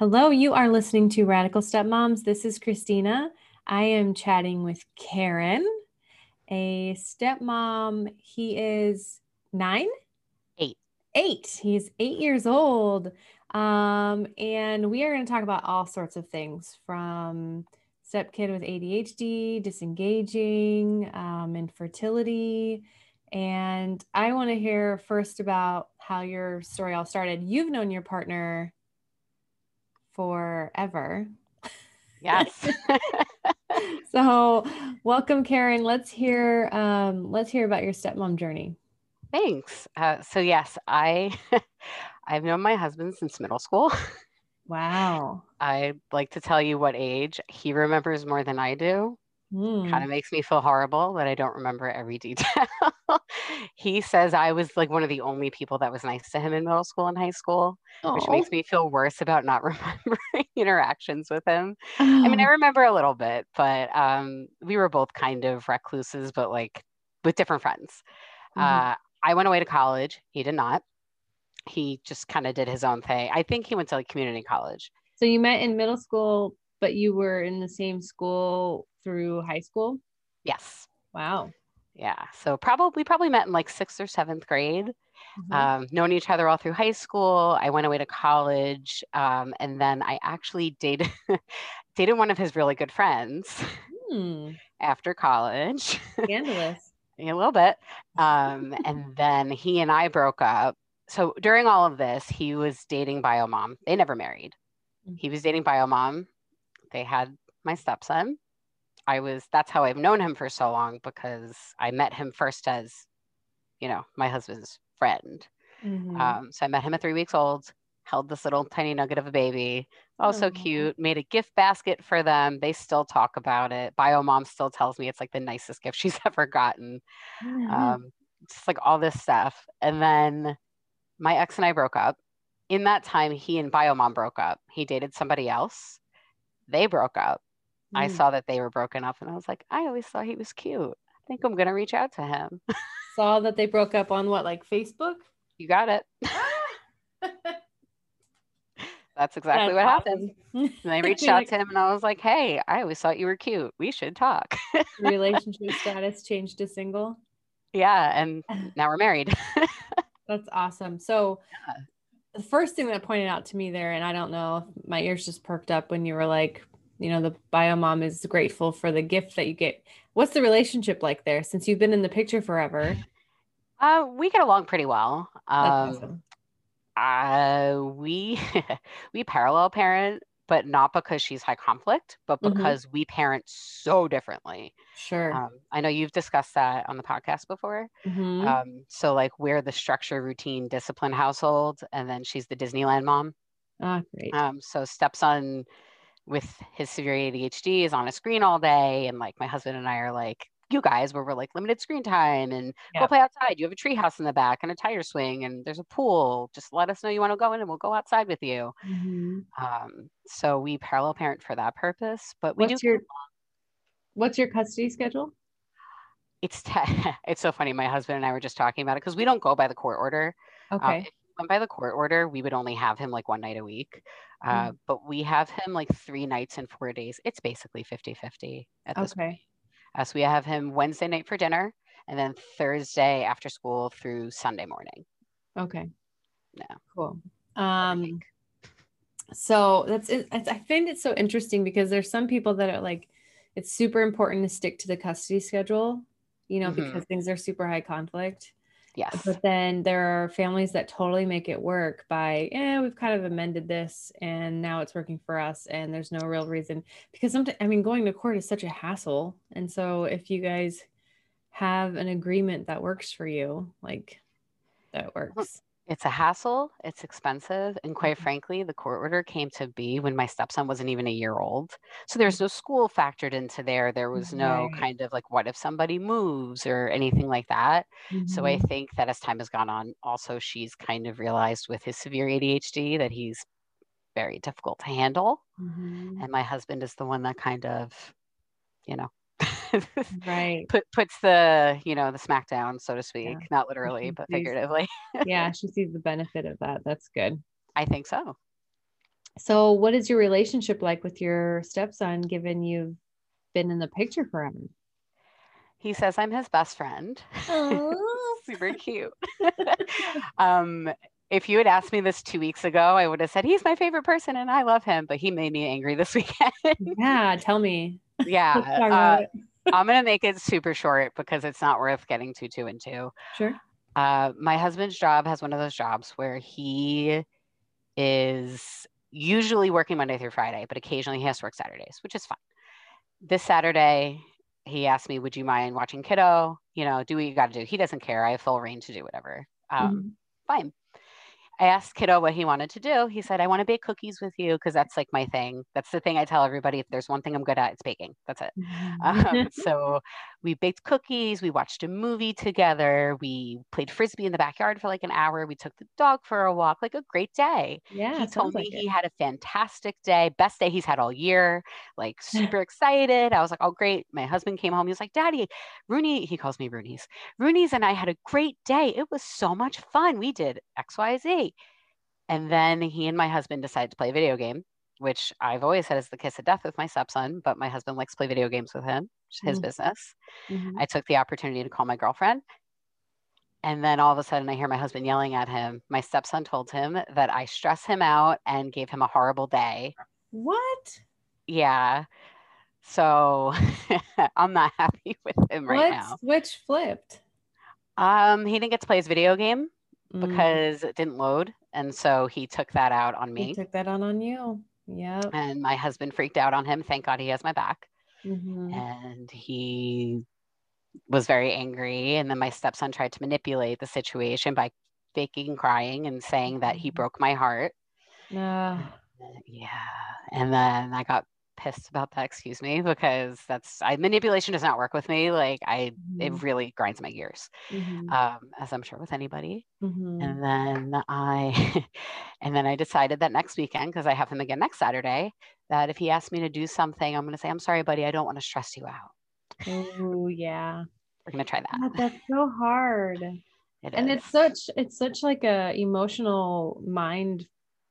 Hello, you are listening to Radical Stepmoms. This is Christina. I am chatting with Karen, a stepmom. He is nine? Eight. Eight. He's eight years old. Um, and we are going to talk about all sorts of things from stepkid with ADHD, disengaging, um, infertility. And I want to hear first about how your story all started. You've known your partner forever. Yes. so, welcome, Karen. Let's hear um, let's hear about your stepmom journey. Thanks. Uh, so yes, I I've known my husband since middle school. Wow. I'd like to tell you what age he remembers more than I do. Mm. Kind of makes me feel horrible that I don't remember every detail. he says I was like one of the only people that was nice to him in middle school and high school, which Oh. makes me feel worse about not remembering interactions with him. I mean, I remember a little bit, but um, we were both kind of recluses, but like with different friends. Mhm. Uh, I went away to college. He did not. He just kind of did his own thing. I think he went to like community college. so you met in middle school, but you were in the same school through high school. Yes. Wow. Yeah. So probably probably met in like sixth or seventh grade. Mhm. Um, known each other all through high school. I went away to college, um, and then I actually dated dated one of his really good friends Hmm. after college. Scandalous. a little bit. Um, and then he and I broke up. So during all of this, he was dating Biomom. They never married. He was dating Biomom. They had my stepson. I was, that's how I've known him for so long because I met him first as, you know, my husband's friend. Mhm. Um, so I met him at three weeks old, held this little tiny nugget of a baby. Oh, so cute. Made a gift basket for them. They still talk about it. Bio mom still tells me it's like the nicest gift she's ever gotten Mhm. um, just like all this stuff. And then my ex and I broke up. In that time, he and Bio mom broke up. He dated somebody else. They broke up. I Mm. saw that they were broken up, and I was like, I always thought he was cute. I think I'm gonna reach out to him. Saw that they broke up on what, like Facebook? you got it. That's exactly what happened. And I reached out to him, and I was like, Hey, I always thought you were cute. We should talk. Relationship status changed to single. yeah, and now we're married. That's awesome. So Yeah. the first thing that pointed out to me there, and I don't know my ears just perked up when you were like, you know, the bio mom is grateful for the gift that you get. What's the relationship like there since you've been in the picture forever? uh, we get along pretty well. Um, awesome. Uh, we we parallel parent, but not because she's high conflict, but Mhm. because we parent so differently. Sure. Um, I know you've discussed that on the podcast before. Mhm. Um, so like we're the structure, routine, discipline household, and then she's the Disneyland mom. ah, great. Um, so stepson with his severe ADHD is on a screen all day, and like my husband and I are like you guys, where we're like limited screen time and Yeah. go play outside. You have a tree house in the back and a tire swing, and there's a pool. Just let us know you want to go in, and we'll go outside with you. Mhm. Um, so we parallel parent for that purpose, but we What's do. your What's your custody schedule? It's te- it's so funny. My husband and I were just talking about it because we don't go by the court order. Um, Okay. we went by the court order, we would only have him like one night a week. Mm. Uh, But we have him like three nights in four days. It's basically 50 50 at this point. okay. Uh, so we have him Wednesday night for dinner and then Thursday after school through Sunday morning. Okay. Yeah. Cool. Um, so that's it. I find it so interesting because there's some people that are like, it's super important to stick to the custody schedule, you know, Mhm. because things are super high conflict. Yes. But then there are families that totally make it work by, yeah, we've kind of amended this and now it's working for us. And there's no real reason because sometimes, I mean, going to court is such a hassle. And so if you guys have an agreement that works for you, like, that works. It's a hassle, it's expensive, and quite Mhm. frankly, the court order came to be when my stepson wasn't even a year old. So there's no school factored into there. There was no Right. kind of like, what if somebody moves or anything like that. So I Mhm. think that as time has gone on, also she's kind of realized with his severe ADHD that he's very difficult to handle. Mhm. And my husband is the one that kind of, you know, Right. put puts the, you know, the smackdown, so to speak, Yeah. not literally, she but sees- figuratively. Yeah, she sees the benefit of that. That's good. I think so. So, what is your relationship like with your stepson given you've been in the picture forever? He says I'm his best friend. Oh, Super cute. um, if you had asked me this two weeks ago, I would have said he's my favorite person and I love him, but he made me angry this weekend. yeah, tell me. Yeah. Uh. I'm going to make it super short because it's not worth getting too, two and two. Sure. Uh, my husband's job has one of those jobs where he is usually working Monday through Friday, but occasionally he has to work Saturdays, which is fine. This Saturday, he asked me, Would you mind watching kiddo? You know, do what you got to do. He doesn't care. I have full rein to do whatever. Um, Mhm. Fine. I asked kiddo what he wanted to do. He said, I want to bake cookies with you because that's like my thing. That's the thing I tell everybody. If there's one thing I'm good at, it's baking. That's it. Um, so we baked cookies. We watched a movie together. We played frisbee in the backyard for like an hour. We took the dog for a walk. Like a great day. yeah, he told me like he it. had a fantastic day, best day he's had all year. Like super excited. I was like, oh great. My husband came home. He was like, Daddy, Rooney. He calls me Rooney's. Rooney's and I had a great day. It was so much fun. We did X, Y, Z. And then he and my husband decided to play a video game, which I've always said is the kiss of death with my stepson, but my husband likes to play video games with him, which is his Mm. business. Mhm. I took the opportunity to call my girlfriend. And then all of a sudden, I hear my husband yelling at him. My stepson told him that I stress him out and gave him a horrible day. What? Yeah. So I'm not happy with him right what now. switch flipped? Um, he didn't get to play his video game Mm, because it didn't load. And so he took that out on me. he took that on on you. Yeah. And my husband freaked out on him. Thank God he has my back. Mhm. And he was very angry. And then my stepson tried to manipulate the situation by faking crying and saying that he Mhm. broke my heart. Ah, Yeah. And then I got pissed about that, excuse me, because that's I manipulation does not work with me. Like I it mhm, really grinds my gears. mhm, Um, as I'm sure with anybody. mhm. And then I and then I decided that next weekend, because I have him again next Saturday, that if he asks me to do something, I'm gonna say, I'm sorry, buddy, I don't want to stress you out. Oh yeah. We're gonna try that. God, that's so hard. It and it's such it's such like a emotional mind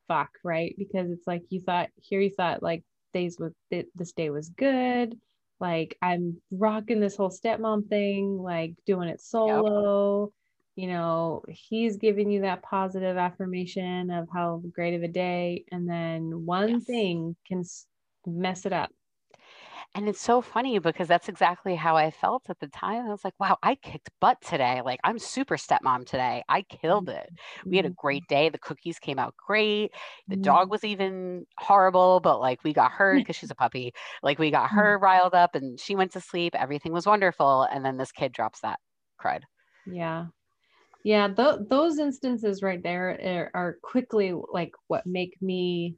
fuck right because it's like you thought here you thought like days with this day was good. Like i'm rocking this whole stepmom thing like doing it solo. You know he's giving you that positive affirmation of how great of a day. And then one Yes. thing can mess it up And it's so funny because that's exactly how I felt at the time. I was like, wow, I kicked butt today. Like, I'm super stepmom today. I killed it. Mm-hmm, we had a great mm-hmm. day. The cookies came out great. The dog mm. was even horrible, but like we got her because she's a puppy. Like, we got mm. her riled up and she went to sleep. Everything was wonderful. And then this kid drops that crud. Yeah. Yeah, th- those instances right there are, are quickly like what make me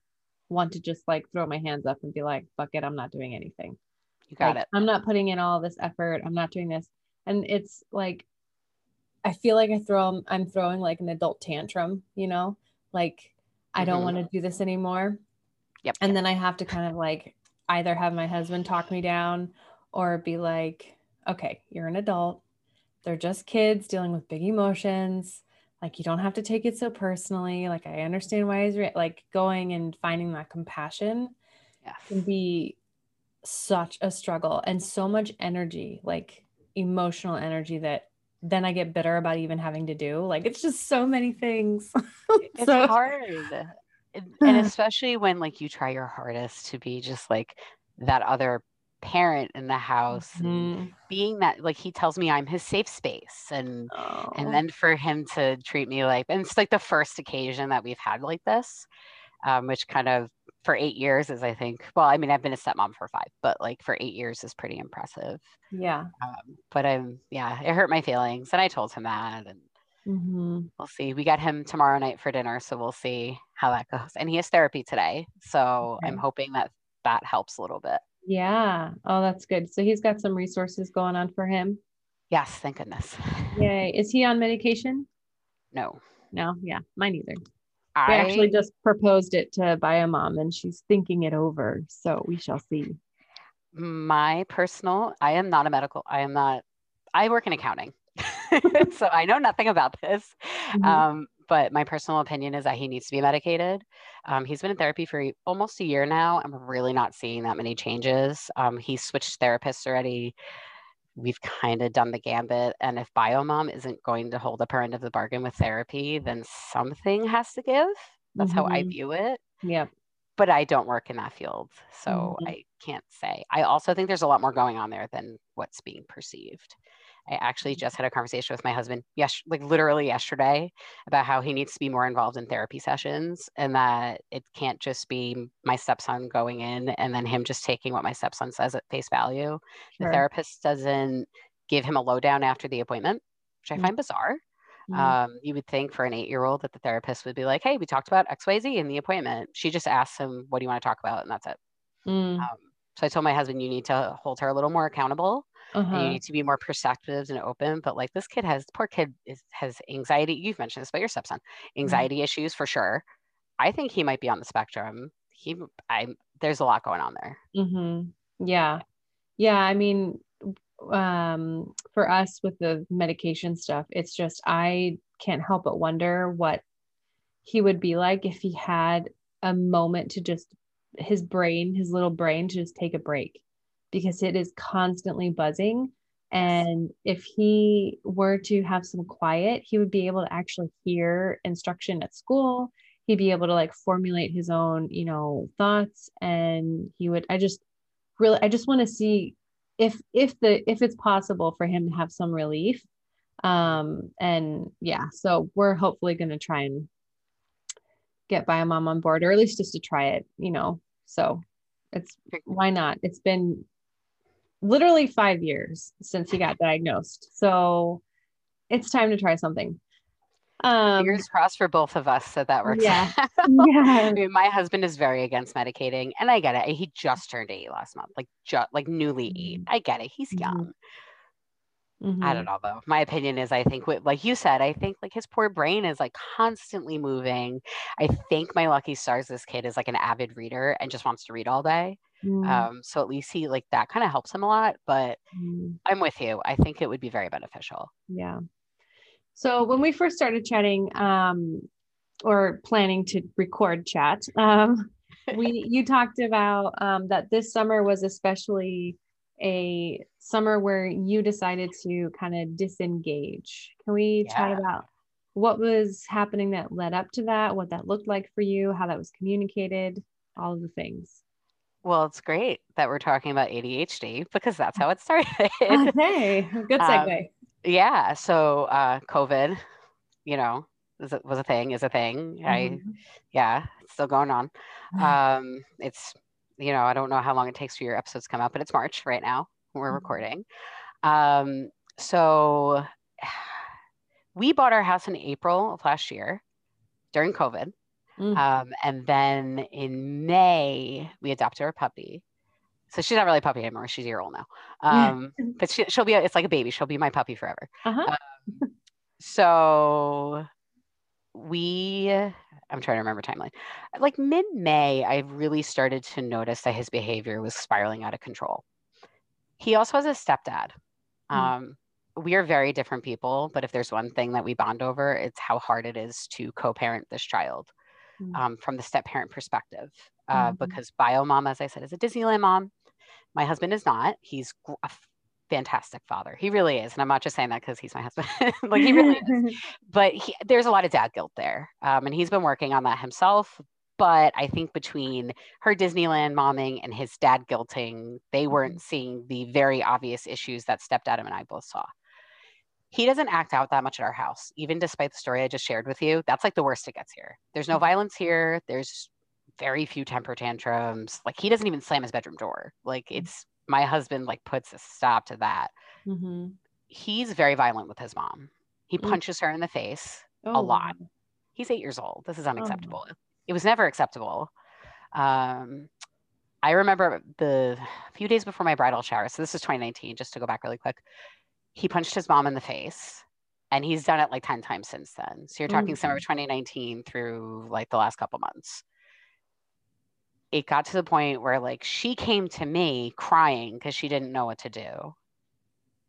want to just like throw my hands up and be like, fuck it, I'm not doing anything. You got Like, it. I'm not putting in all this effort. I'm not doing this. And it's like, I feel like I throw, I'm throwing like an adult tantrum, you know, like I don't Mhm. want to do this anymore. Yep. And then I have to kind of like either have my husband talk me down or be like, okay, you're an adult. They're just kids dealing with big emotions. Like you don't have to take it so personally. Like I understand why he's re-. like going and finding that compassion can be such a struggle and so much energy, like emotional energy that then I get bitter about even having to do. Like it's just so many things. It's So- hard. And, especially when like you try your hardest to be just like that other parent in the house and Mhm. being that like he tells me I'm his safe space and Oh. and then for him to treat me like and it's like the first occasion that we've had like this um, which kind of for eight years is i think well i mean i've been a stepmom for five but like for eight years is pretty impressive yeah. um, but i'm yeah it hurt my feelings and i told him that and mm-hmm. we'll see. We got him tomorrow night for dinner, so we'll see how that goes. And he has therapy today, so okay. I'm hoping that that helps a little bit. Yeah. Oh, that's good. So he's got some resources going on for him. Yes, thank goodness. Yay. Is he on medication? No. No, yeah, mine either. I actually just proposed it to Biomom and she's thinking it over. So we shall see. My personal, I am not a medical, I am not, I work in accounting. so I know nothing about this. Mm-hmm. Um, but my personal opinion is that he needs to be medicated. Um, he's been in therapy for almost a year now. I'm really not seeing that many changes. Um, he switched therapists already. We've kind of done the gambit. And if Biomom isn't going to hold up her end of the bargain with therapy, then something has to give. That's mm-hmm. how I mm-hmm. view it. Yeah. But I don't work in that field. So mm-hmm. I can't say. I also think there's a lot more going on there than what's being perceived. I actually just had a conversation with my husband, yes, like literally yesterday, about how he needs to be more involved in therapy sessions and that it can't just be my stepson going in and then him just taking what my stepson says at face value. Sure. The therapist doesn't give him a lowdown after the appointment, which I mm-hmm. find bizarre. Mm-hmm. Um, you would think for an eight year old that the therapist would be like, hey, we talked about XYZ in the appointment. She just asks him, what do you want to talk about? And that's it. Mm. Um, so I told my husband, you need to hold her a little more accountable uh-huh. you need to be more perceptive and open but like this kid has poor kid is, has anxiety you've mentioned this about your stepson mm-hmm. anxiety mm-hmm. issues for sure i think he might be on the spectrum he i there's a lot going on there mm-hmm. yeah yeah i mean um for us with the medication stuff it's just i can't help but wonder what he would be like if he had a moment to just his brain his little brain to just take a break because it is constantly buzzing. And if he were to have some quiet, he would be able to actually hear instruction at school. He'd be able to like formulate his own, you know, thoughts. And he would, I just really, I just want to see if, if the, if it's possible for him to have some relief. Um, and yeah, so we're hopefully going to try and get Biomom on board, or at least just to try it, you know. So it's why not? It's been literally five years since he got diagnosed. So it's time to try something. Um, Fingers crossed for both of us that that works. Yeah. yeah. I mean, my husband is very against medicating, and I get it. He just turned eight last month, like just like newly eight. Mm-hmm. I get it. He's mm-hmm. young. Mm-hmm. I don't know though. My opinion is, I think, like you said, I think like his poor brain is like constantly moving. I think my lucky stars, this kid is like an avid reader and just wants to read all day. Mm. Um, so at least he like that kind of helps him a lot. But mm. I'm with you. I think it would be very beneficial. Yeah. So when we first started chatting, um, or planning to record chat, um, we you talked about um, that this summer was especially a summer where you decided to kind of disengage. Can we yeah. chat about what was happening that led up to that, what that looked like for you, how that was communicated, all of the things? Well, it's great that we're talking about ADHD because that's how it started. Okay, good um, segue. Um, yeah. So, uh, COVID, you know, was a, was a thing, is a thing. Mm-hmm. I, yeah, it's still going on. Um, it's, you know, I don't know how long it takes for your episodes to come out, but it's March right now. We're mm-hmm. recording. Um, so, we bought our house in April of last year during COVID. Mm. Um, and then in May, we adopted our puppy. So she's not really a puppy anymore. She's a year old now. Um, but she, will be, it's like a baby. She'll be my puppy forever. Uh-huh. Um, so we, I'm trying to remember timeline. Like mid May, I really started to notice that his behavior was spiraling out of control. He also has a stepdad. Mm. Um, we are very different people, but if there's one thing that we bond over, it's how hard it is to co parent this child. Um, from the step parent perspective. Uh, mm-hmm. Because bio mom, as I said, is a Disneyland mom. My husband is not. He's a fantastic father. He really is. And I'm not just saying that because he's my husband. like he really is. But he, there's a lot of dad guilt there. Um, and he's been working on that himself. But I think between her Disneyland momming and his dad guilting, they weren't mm-hmm. seeing the very obvious issues that stepdad and I both saw he doesn't act out that much at our house, even despite the story I just shared with you. That's like the worst it gets here. There's no mm-hmm. violence here. There's very few temper tantrums. Like he doesn't even slam his bedroom door. Like mm-hmm. it's my husband like puts a stop to that. Mm-hmm. He's very violent with his mom. He mm. punches her in the face oh, a lot. He's eight years old. This is oh, unacceptable. Oh. It was never acceptable. Um, I remember the few days before my bridal shower. So this is 2019, just to go back really quick. He punched his mom in the face and he's done it like 10 times since then. So you're talking mm-hmm. summer 2019 through like the last couple months. It got to the point where like she came to me crying because she didn't know what to do.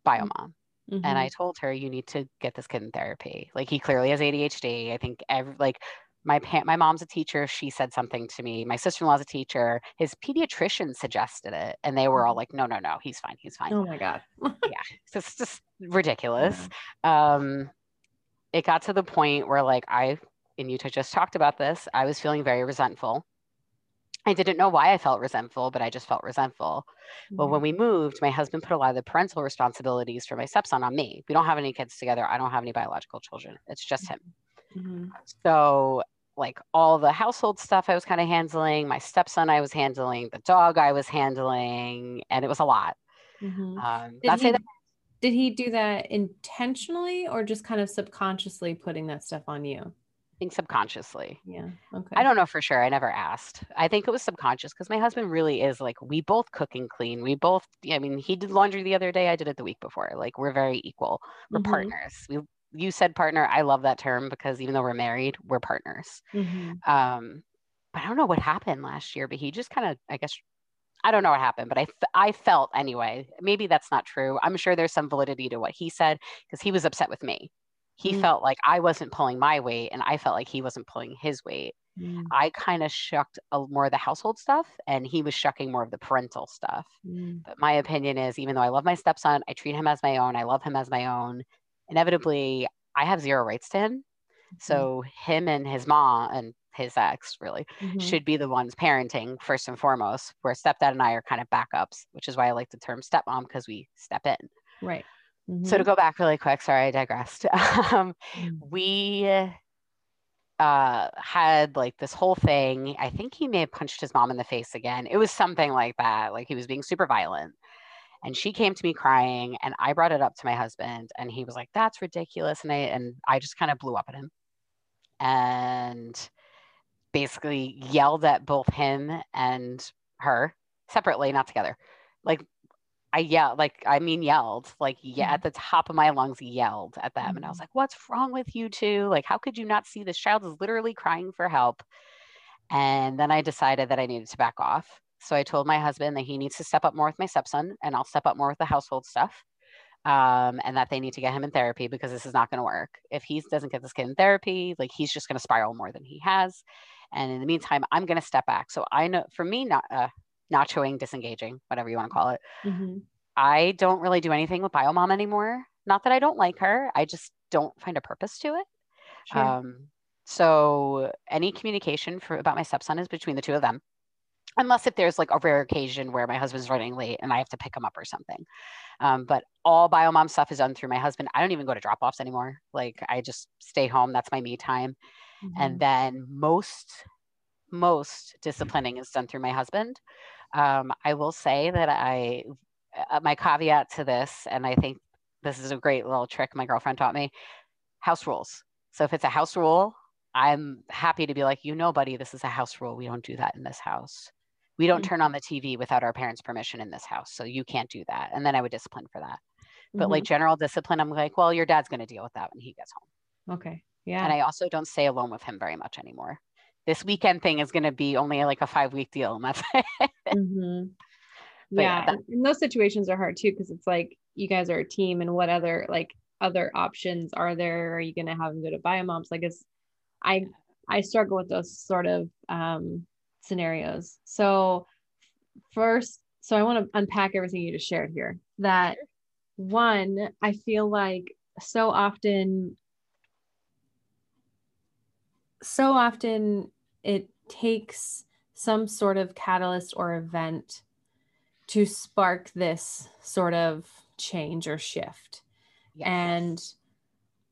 Bio mom. Mm-hmm. And I mm-hmm. told her, you need to get this kid in therapy. Like he clearly has ADHD. I think every, like my pa- my mom's a teacher. She said something to me. My sister in law's a teacher. His pediatrician suggested it, and they were all mm-hmm. like, "No, no, no, he's fine. He's fine." Oh my god. yeah, so it's just ridiculous. Yeah. Um, it got to the point where like I and Utah just talked about this. I was feeling very resentful I didn't know why I felt resentful, but I just felt resentful. Mm-hmm. Well, when we moved, my husband put a lot of the parental responsibilities for my stepson on me. We don't have any kids together. I don't have any biological children. It's just him. Mm-hmm. So, like all the household stuff I was kind of handling, my stepson I was handling, the dog I was handling, and it was a lot. Mm-hmm. Um, did, he, that- did he do that intentionally or just kind of subconsciously putting that stuff on you? I think subconsciously. Yeah. Okay. I don't know for sure. I never asked. I think it was subconscious because my husband really is like we both cook and clean. We both. I mean, he did laundry the other day. I did it the week before. Like we're very equal. We're mm-hmm. partners. We. You said partner. I love that term because even though we're married, we're partners. Mm-hmm. Um, but I don't know what happened last year. But he just kind of, I guess, I don't know what happened, but I, I felt anyway. Maybe that's not true. I'm sure there's some validity to what he said because he was upset with me he mm. felt like I wasn't pulling my weight and I felt like he wasn't pulling his weight. Mm. I kind of shucked a, more of the household stuff and he was shucking more of the parental stuff. Mm. But my opinion is even though I love my stepson, I treat him as my own, I love him as my own. Inevitably, I have zero rights to him. Mm-hmm. So him and his mom and his ex really mm-hmm. should be the ones parenting first and foremost, where stepdad and I are kind of backups, which is why I like the term stepmom because we step in. Right. Mm-hmm. So to go back really quick, sorry, I digressed. um, mm-hmm. we uh, had like this whole thing. I think he may have punched his mom in the face again. It was something like that. Like he was being super violent. And she came to me crying, and I brought it up to my husband, and he was like, "That's ridiculous." And I and I just kind of blew up at him, and basically yelled at both him and her separately, not together. Like I yelled, like, I mean, yelled, like, yeah, mm-hmm. at the top of my lungs, yelled at them. Mm-hmm. And I was mm-hmm. like, what's wrong with you two? Like, how could you not see this child is literally crying for help? And then I decided that I needed to back off. So I told my husband that he needs to step up more with my stepson and I'll step up more with the household stuff. Um, and that they need to get him in therapy because this is not going to work. If he doesn't get this kid in therapy, like he's just going to spiral more than he has. And in the meantime, I'm going to step back. So I know for me, not uh, nachoing, disengaging, whatever you want to call it. Mm-hmm. I don't really do anything with Biomom anymore. Not that I don't like her, I just don't find a purpose to it. Sure. Um, so any communication for about my stepson is between the two of them, unless if there's like a rare occasion where my husband's running late and I have to pick him up or something. Um, but all biomom stuff is done through my husband. I don't even go to drop offs anymore. Like I just stay home. That's my me time. Mm-hmm. And then most most disciplining is done through my husband. Um, I will say that I, uh, my caveat to this, and I think this is a great little trick my girlfriend taught me house rules. So if it's a house rule, I'm happy to be like, you know, buddy, this is a house rule. We don't do that in this house. We don't mm-hmm. turn on the TV without our parents' permission in this house. So you can't do that. And then I would discipline for that. But mm-hmm. like general discipline, I'm like, well, your dad's going to deal with that when he gets home. Okay. Yeah. And I also don't stay alone with him very much anymore this weekend thing is going to be only like a five week deal and that's it. Mm-hmm. yeah, yeah that- and those situations are hard too because it's like you guys are a team and what other like other options are there are you going to have them go to biomoms like it's i i struggle with those sort of um scenarios so first so i want to unpack everything you just shared here that one i feel like so often so often it takes some sort of catalyst or event to spark this sort of change or shift. Yes. And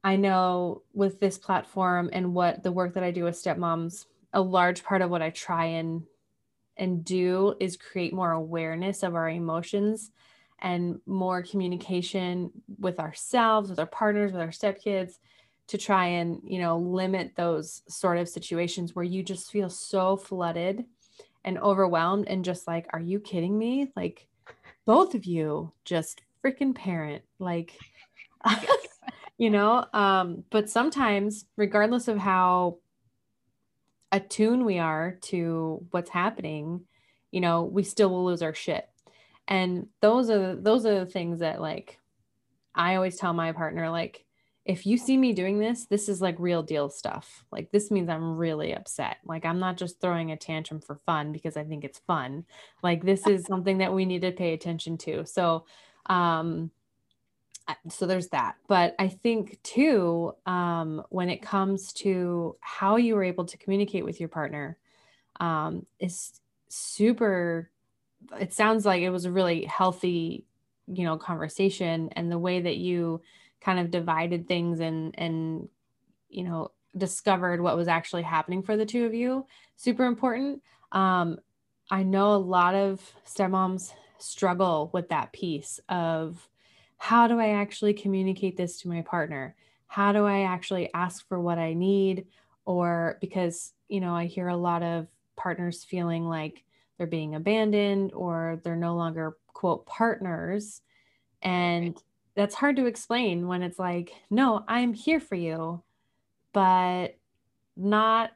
I know with this platform and what the work that I do with stepmoms, a large part of what I try and and do is create more awareness of our emotions and more communication with ourselves, with our partners, with our stepkids to try and, you know, limit those sort of situations where you just feel so flooded and overwhelmed and just like, are you kidding me? Like, both of you just freaking parent. Like, you know, um, but sometimes, regardless of how attuned we are to what's happening, you know, we still will lose our shit. And those are those are the things that like I always tell my partner like if you see me doing this, this is like real deal stuff. Like this means I'm really upset. Like I'm not just throwing a tantrum for fun because I think it's fun. Like this is something that we need to pay attention to. So um so there's that. But I think too, um, when it comes to how you were able to communicate with your partner, um, is super it sounds like it was a really healthy you know conversation and the way that you kind of divided things and and you know discovered what was actually happening for the two of you super important um i know a lot of stepmoms struggle with that piece of how do i actually communicate this to my partner? How do i actually ask for what i need? Or because you know i hear a lot of partners feeling like they're being abandoned or they're no longer quote partners. And that's hard to explain when it's like no i'm here for you but not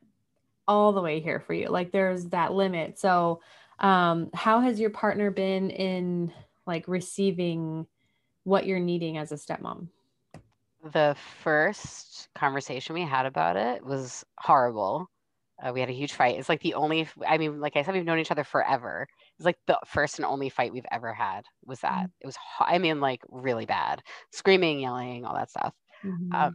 all the way here for you. Like there's that limit. So um how has your partner been in like receiving what you're needing as a stepmom the first conversation we had about it was horrible uh, we had a huge fight. It's like the only, I mean, like I said, we've known each other forever. It's like the first and only fight we've ever had was that. Mm-hmm. It was, I mean, like really bad, screaming, yelling, all that stuff. Mm-hmm. Um,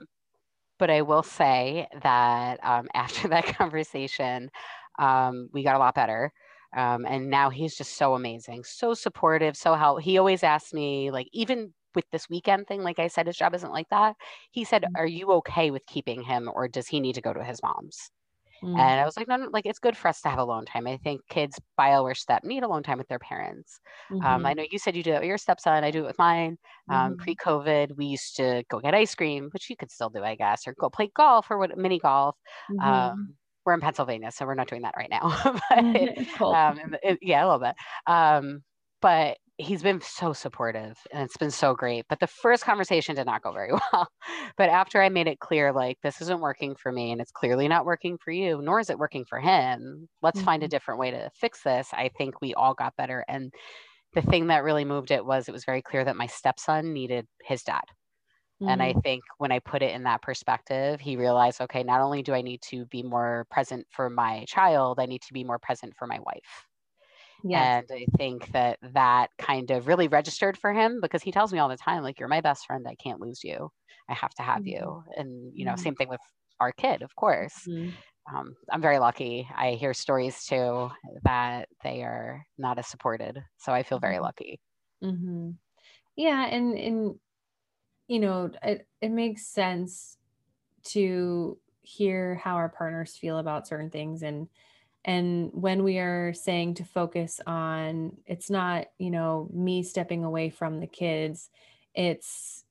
but I will say that um, after that conversation, um, we got a lot better. Um, and now he's just so amazing, so supportive, so help. He always asks me, like, even with this weekend thing, like I said, his job isn't like that. He said, mm-hmm. Are you okay with keeping him or does he need to go to his mom's? Mm. And I was like, no, no, like it's good for us to have alone time. I think kids bio or step need alone time with their parents. Mm-hmm. Um, I mm-hmm. know you said you do it with your stepson. I do it with mine. Um, mm-hmm. Pre-COVID, we used to go get ice cream, which you could still do, I guess, or go play golf or what mini golf. Mm-hmm. Um, we're in Pennsylvania, so we're not doing that right now. but, cool. um, it, yeah, a little bit. Um, but he's been so supportive and it's been so great. But the first conversation did not go very well. but after I made it clear, like, this isn't working for me and it's clearly not working for you, nor is it working for him, let's mm-hmm. find a mm-hmm. different way to fix this. I think we all got better. And the thing that really moved it was it was very clear that my stepson needed his dad. Mm-hmm. And I mm-hmm. think when I put it in that perspective, he realized, okay, not only do I need to be more present for my child, I need to be more present for my wife. Yes. And I think that that kind of really registered for him because he tells me all the time, like, you're my best friend. I can't lose you. I have to have mm-hmm. you. And, you know, mm-hmm. same thing with our kid, of course. Mm-hmm. Um, I'm very lucky. I hear stories too that they are not as supported. So I feel very mm-hmm. lucky. Mm-hmm. Yeah. And, and, you know, it, it makes sense to hear how our partners feel about certain things and, and when we are saying to focus on it's not you know me stepping away from the kids it's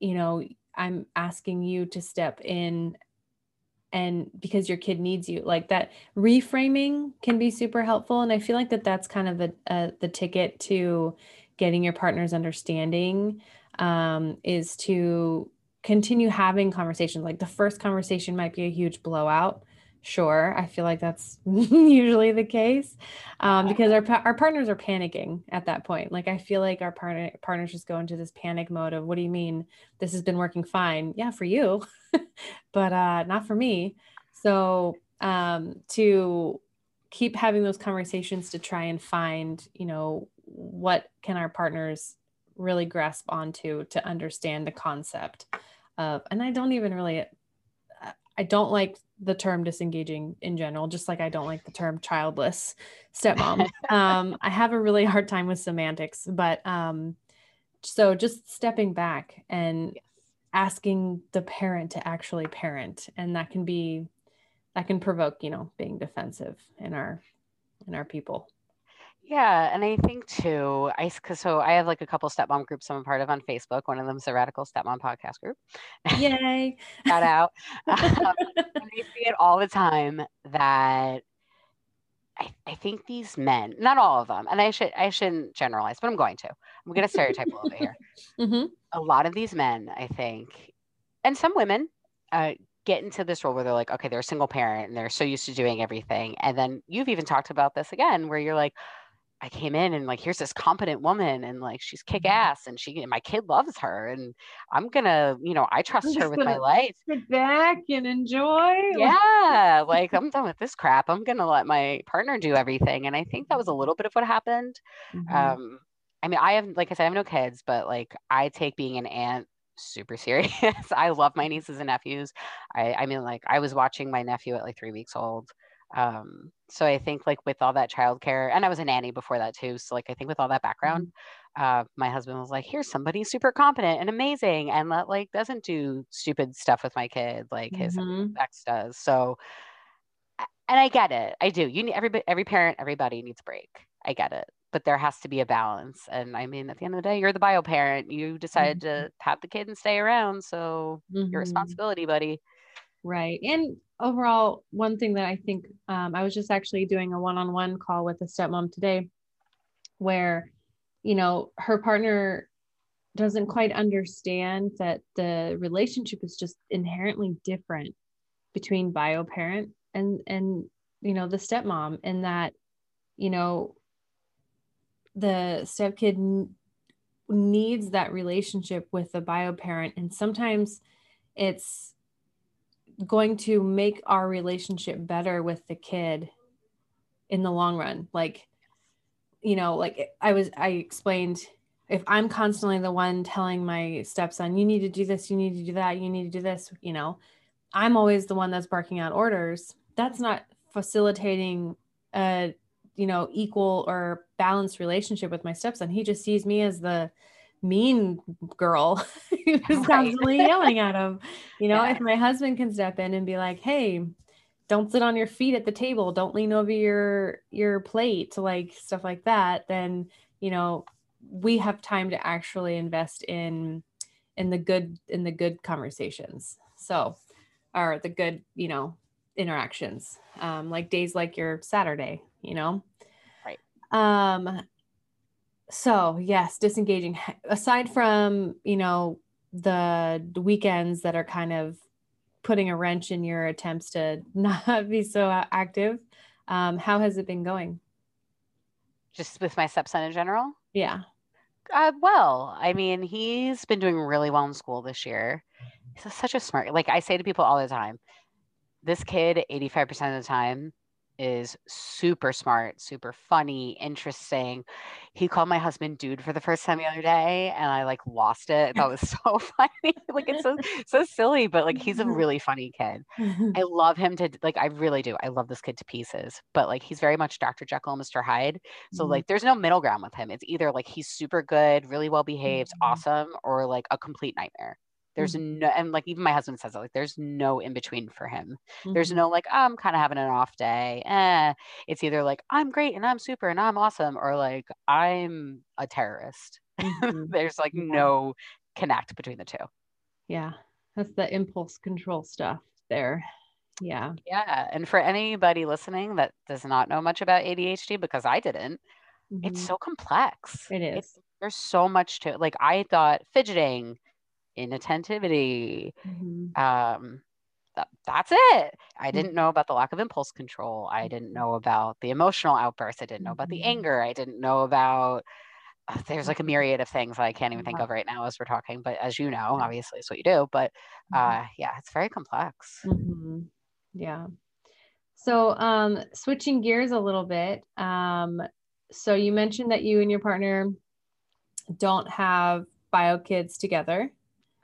you know i'm asking you to step in and because your kid needs you like that reframing can be super helpful. And i feel like that that's kind of the uh, the ticket to getting your partner's understanding um, is to continue having conversations. Like the first conversation might be a huge blowout Sure, I feel like that's usually the case um, because our our partners are panicking at that point. Like I feel like our partner partners just go into this panic mode of, "What do you mean this has been working fine? Yeah, for you, but uh, not for me." So um, to keep having those conversations to try and find, you know, what can our partners really grasp onto to understand the concept of, and I don't even really I don't like the term disengaging in general, just like I don't like the term childless stepmom. um, I have a really hard time with semantics, but um, so just stepping back and yes. asking the parent to actually parent, and that can be that can provoke, you know, being defensive in our in our people. Yeah, and I think too, I cause so I have like a couple stepmom groups I'm a part of on Facebook. One of them is the Radical Stepmom Podcast Group. Yay! Shout out. um, and I see it all the time that I, I think these men, not all of them, and I should I shouldn't generalize, but I'm going to. I'm going to stereotype a little bit here. Mm-hmm. A lot of these men, I think, and some women, uh, get into this role where they're like, okay, they're a single parent and they're so used to doing everything, and then you've even talked about this again, where you're like, I came in and like here's this competent woman and like she's kick Mm-hmm. ass and she my kid loves her and I'm gonna you know I trust her with my life. Sit back and enjoy. Yeah, like I'm done with this crap. I'm gonna let my partner do everything. And I think that was a little bit of what happened. Mhm. Um, I mean, I have like I said, I have no kids, but like I take being an aunt super serious. I love my nieces and nephews. I I mean, like I was watching my nephew at like three weeks old. Um, so I think like with all that childcare, and I was a nanny before that too. So like I think with all that background, uh, my husband was like, "Here's somebody super competent and amazing, and that like doesn't do stupid stuff with my kid like his Mhm. ex does." So, and I get it. I do. You need every every parent, everybody needs a break. I get it, but there has to be a balance. And I mean, at the end of the day, you're the bio parent. You decided to have the kid and stay around, so your Mhm. responsibility, buddy. Right. And overall, one thing that I think um, I was just actually doing a one on one call with a stepmom today where, you know, her partner doesn't quite understand that the relationship is just inherently different between bio parent and and you know the stepmom and that you know the stepkid needs that relationship with the bio parent and sometimes it's going to make our relationship better with the kid in the long run. Like you know like i was i explained if i'm constantly the one telling my stepson you need to do this you need to do that you need to do this you know i'm always the one that's barking out orders. That's not facilitating a you know equal or balanced relationship with my stepson. He just sees me as the mean girl who's Right. constantly yelling at him you know Yeah. if my husband can step in and be like hey don't sit on your feet at the table don't lean over your your plate like stuff like that then you know we have time to actually invest in in the good in the good conversations so or the good you know interactions um like days like your saturday you know Right. um so yes disengaging aside from you know the, weekends that are kind of putting a wrench in your attempts to not be so active um how has it been going Just with my stepson in general. yeah Uh, well, I mean, he's been doing really well in school this year. He's such a smart. Like I say to people all the time, this kid, eighty-five percent of the time, is super smart, super funny, interesting. He called my husband dude for the first time the other day, and I like lost it. That was so funny. like it's so so silly, but like he's a really funny kid. I love him to like I really do. I love this kid to pieces. But like he's very much Dr. Jekyll and Mr. Hyde. So Mhm. like there's no middle ground with him. It's either like he's super good, really well behaved, Mhm. awesome, or like a complete nightmare. There's no and like even my husband says it, like there's no in between for him. There's Mhm. no like, oh, I'm kind of having an off day. Eh. It's either like I'm great and I'm super and I'm awesome, or like I'm a terrorist. Mhm. there's like Yeah. no connect between the two. yeah that's the impulse control stuff there yeah Yeah. And for anybody listening that does not know much about ADHD, because I didn't, it's Mhm. so complex. It It's- there's so much to it. Like I thought fidgeting, inattentivity, Mhm. um, that, that's it. I Mm-hmm. didn't know about the lack of impulse control. I didn't know about the emotional outbursts. I didn't know about the Mhm. anger. I didn't know about uh, there's like a myriad of things I can't even think of right now as we're talking. But as you know, obviously it's what you do. But Mhm. uh yeah, it's very complex. Mhm. Yeah. So, um, switching gears a little bit. Um, so you mentioned that you and your partner don't have bio kids together.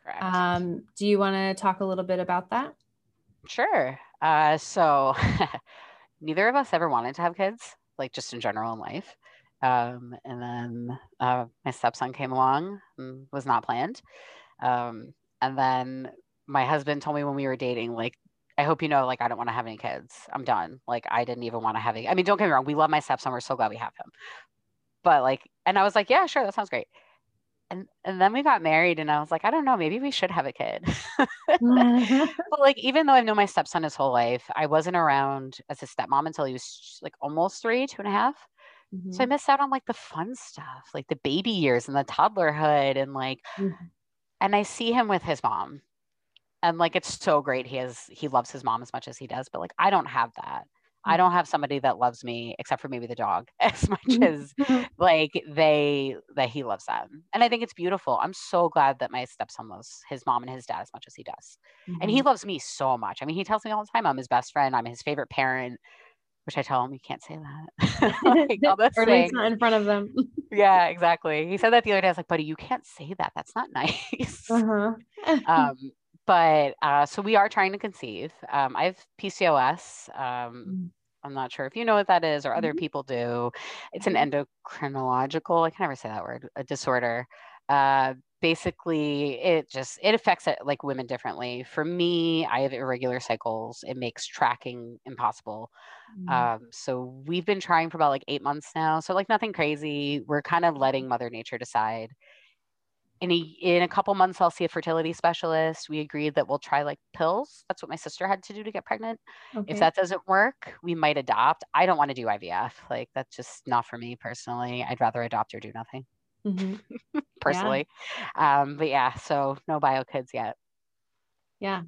Correct. Um, do you want to talk a little bit about that? Sure. Uh, so neither of us ever wanted to have kids, like just in general in life. Um, and then uh, my stepson came along, and was not planned. Um, and then my husband told me when we were dating, like I hope you know, like, I don't want to have any kids. I'm done. Like, I didn't even want to have any. I mean, don't get me wrong. We love my stepson. We're so glad we have him. But like, and I was like, yeah, sure, that sounds great. And and then we got married, and I was like, I don't know, maybe we should have a kid. but like, even though I've known my stepson his whole life, I wasn't around as a stepmom until he was like almost three, two and a half. Mm-hmm. So I mm-hmm. missed out on like the fun stuff, like the baby years and the toddlerhood, and like, mm-hmm. and I see him with his mom and like it's so great he has he loves his mom as much as he does but like i don't have that i don't mm-hmm. have somebody that loves me except for maybe the dog as much mm-hmm. as like they that he loves them and i think it's beautiful i'm so glad that my stepson loves his mom and his dad as much as he does mm-hmm. and he mm-hmm. loves me so much i mean he tells me all the time i'm his best friend i'm his favorite parent which I tell him you can't say that. like, or not in front of them. yeah, exactly. He said that the other day. I was like, buddy, you can't say that. That's not nice. Uh-huh. um, but uh, so we are trying to conceive. Um, I have PCOS. Um, mm. I'm not sure if you know what that is or other mm-hmm. people do. It's an mm-hmm. endocrinological, I can never say that word, a disorder. Uh, basically, it just it affects it like women differently. For me, I have irregular cycles. It makes tracking impossible. Mm. Um, so we've been trying for about like eight months now. So like nothing crazy. We're kind of letting Mother Nature decide in a, in a couple months i'll see a fertility specialist. We agreed that we'll try like pills. That's what my sister had to do to get pregnant. Okay. if that doesn't work we might adopt. I don't want to do ivf like that's just not for me personally. I'd rather adopt or do nothing. Mm-hmm. personally. Yeah. um but yeah so no bio kids yet. Yeah.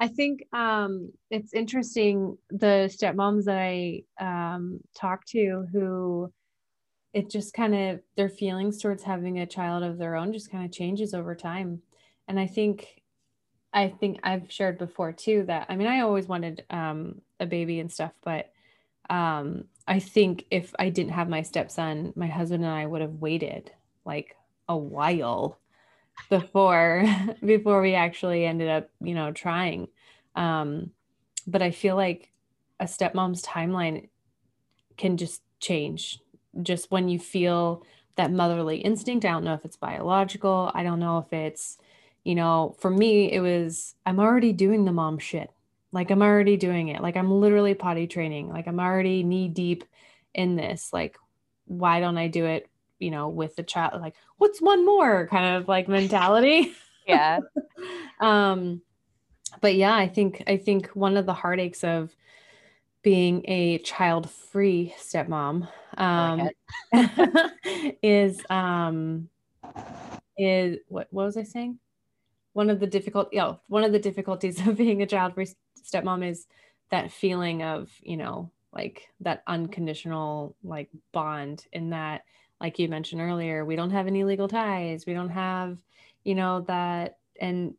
I think um, it's interesting the stepmoms that I um, talk to who it just kind of their feelings towards having a child of their own just kind of changes over time. And i think i think i've shared before too that i mean i always wanted um, a baby and stuff but um, i think if i didn't have my stepson my husband and i would have waited like a while before before we actually ended up you know trying. Um, but i feel like a stepmom's timeline can just change just when you feel that motherly instinct. I don't know if it's biological. I don't know if it's, you know, for me, it was, I'm already doing the mom shit. Like I'm already doing it. Like I'm literally potty training. Like I'm already knee deep in this. Like, why don't I do it, you know, with the child? Like, what's one more kind of like mentality? yeah. um, but yeah, I think, I think one of the heartaches of, being a child free stepmom um, is um, is what what was I saying? One of the difficult yeah, one of the difficulties of being a child free stepmom is that feeling of, you know, like that unconditional like bond in that like you mentioned earlier, we don't have any legal ties. We don't have, you know, that and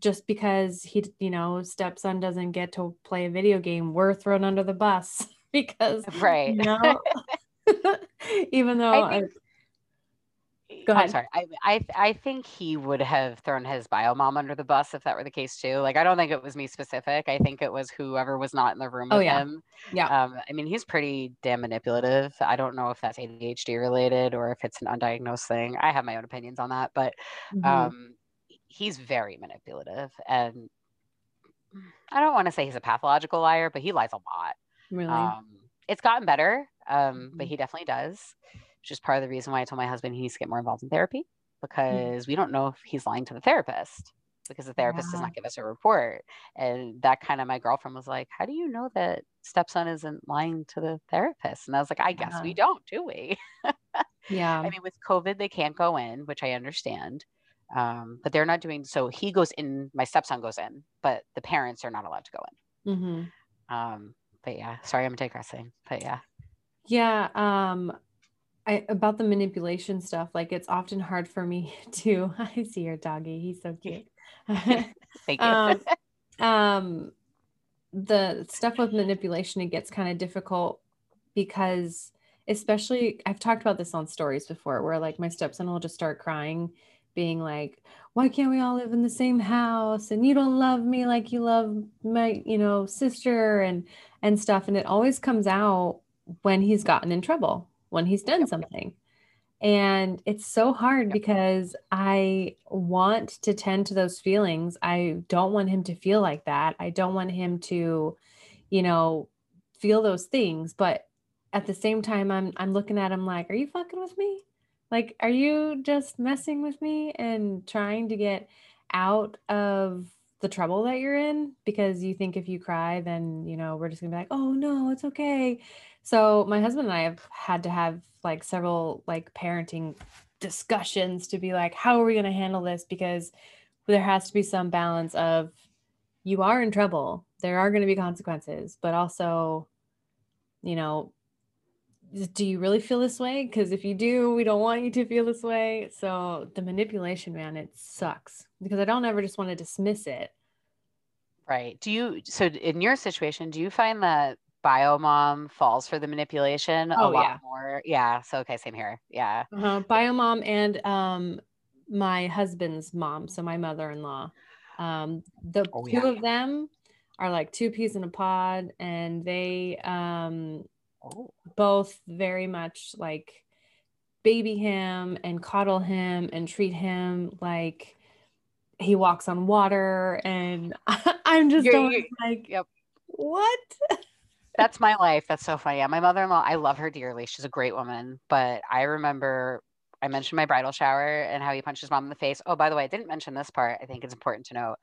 just because he, you know, stepson doesn't get to play a video game, we're thrown under the bus because, right? You know, even though I think, I, go ahead. I'm sorry. I, I I think he would have thrown his bio mom under the bus if that were the case too. Like I don't think it was me specific. I think it was whoever was not in the room oh, with yeah. him. Yeah. Um, I mean, he's pretty damn manipulative. I don't know if that's ADHD related or if it's an undiagnosed thing. I have my own opinions on that, but mm-hmm. um, he's very manipulative and I don't want to say he's a pathological liar, but he lies a lot. Really? Um, it's gotten better, um, mm-hmm. but he definitely does, which is part of the reason why I told my husband he needs to get more involved in therapy mm. because mm-hmm. we don't know if he's lying to the therapist because the therapist yeah. does not give us a report. And that kind of my girlfriend was like, How do you know that stepson isn't lying to the therapist? And I was like, I guess yeah. we don't, do we? yeah. I mean, with COVID, they can't go in, which I understand um, but they're not doing so he goes in my stepson goes in but the parents are not allowed to go in. Mm-hmm. um, but yeah sorry i'm digressing but yeah. Yeah um I, about the manipulation stuff like it's often hard for me to i see your doggy he's so cute. Thank you. Um, um the stuff with manipulation it gets kind of difficult because especially i've talked about this on stories before where like my stepson will just start crying being like, why can't we all live in the same house? And you don't love me like you love my, you know, sister and and stuff. And it always comes out when he's gotten in trouble, when he's done something. And it's so hard because I want to tend to those feelings. I don't want him to feel like that. I don't want him to, you know, feel those things. But at the same time, I'm I'm looking at him like, are you fucking with me? Like, are you just messing with me and trying to get out of the trouble that you're in because you think if you cry, then, you know, we're just gonna be like, oh no, it's okay. So my husband and I have had to have like several like parenting discussions to be like, how are we gonna handle this? Because there has to be some balance of you are in trouble. There are to be consequences, but also, you know, do you really feel this way? Because if you do, we don't want you to feel this way. So the manipulation, man, it sucks because I don't ever just want to dismiss it. Right. Do you, so in your situation, do you find that bio mom falls for the manipulation oh, a lot yeah. more? Yeah. So, okay, same here. Yeah. Uh-huh. Bio mom and um, my husband's mom. So my mother in law. Um, the oh, two yeah. of them are like two peas in a pod and they, um, Oh. both very much like baby him and coddle him and treat him like he walks on water and i'm just you're, you're, like yep. What? That's my life. That's so funny. Yeah my mother-in-law i love her dearly. She's a great woman. But i remember i mentioned my bridal shower and how he punched his mom in the face. Oh by the way i didn't mention this part. I think it's important to note.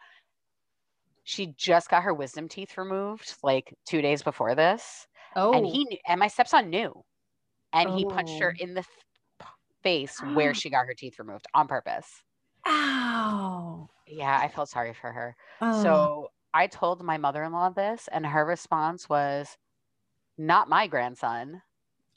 She just got her wisdom teeth removed like two days before this Oh. And he knew, and my stepson knew. And oh. he punched her oh. in the face where she got her teeth removed on purpose. Ow. Yeah, I felt sorry for her. Oh. So I told my mother in law this, and her response was, Not my grandson.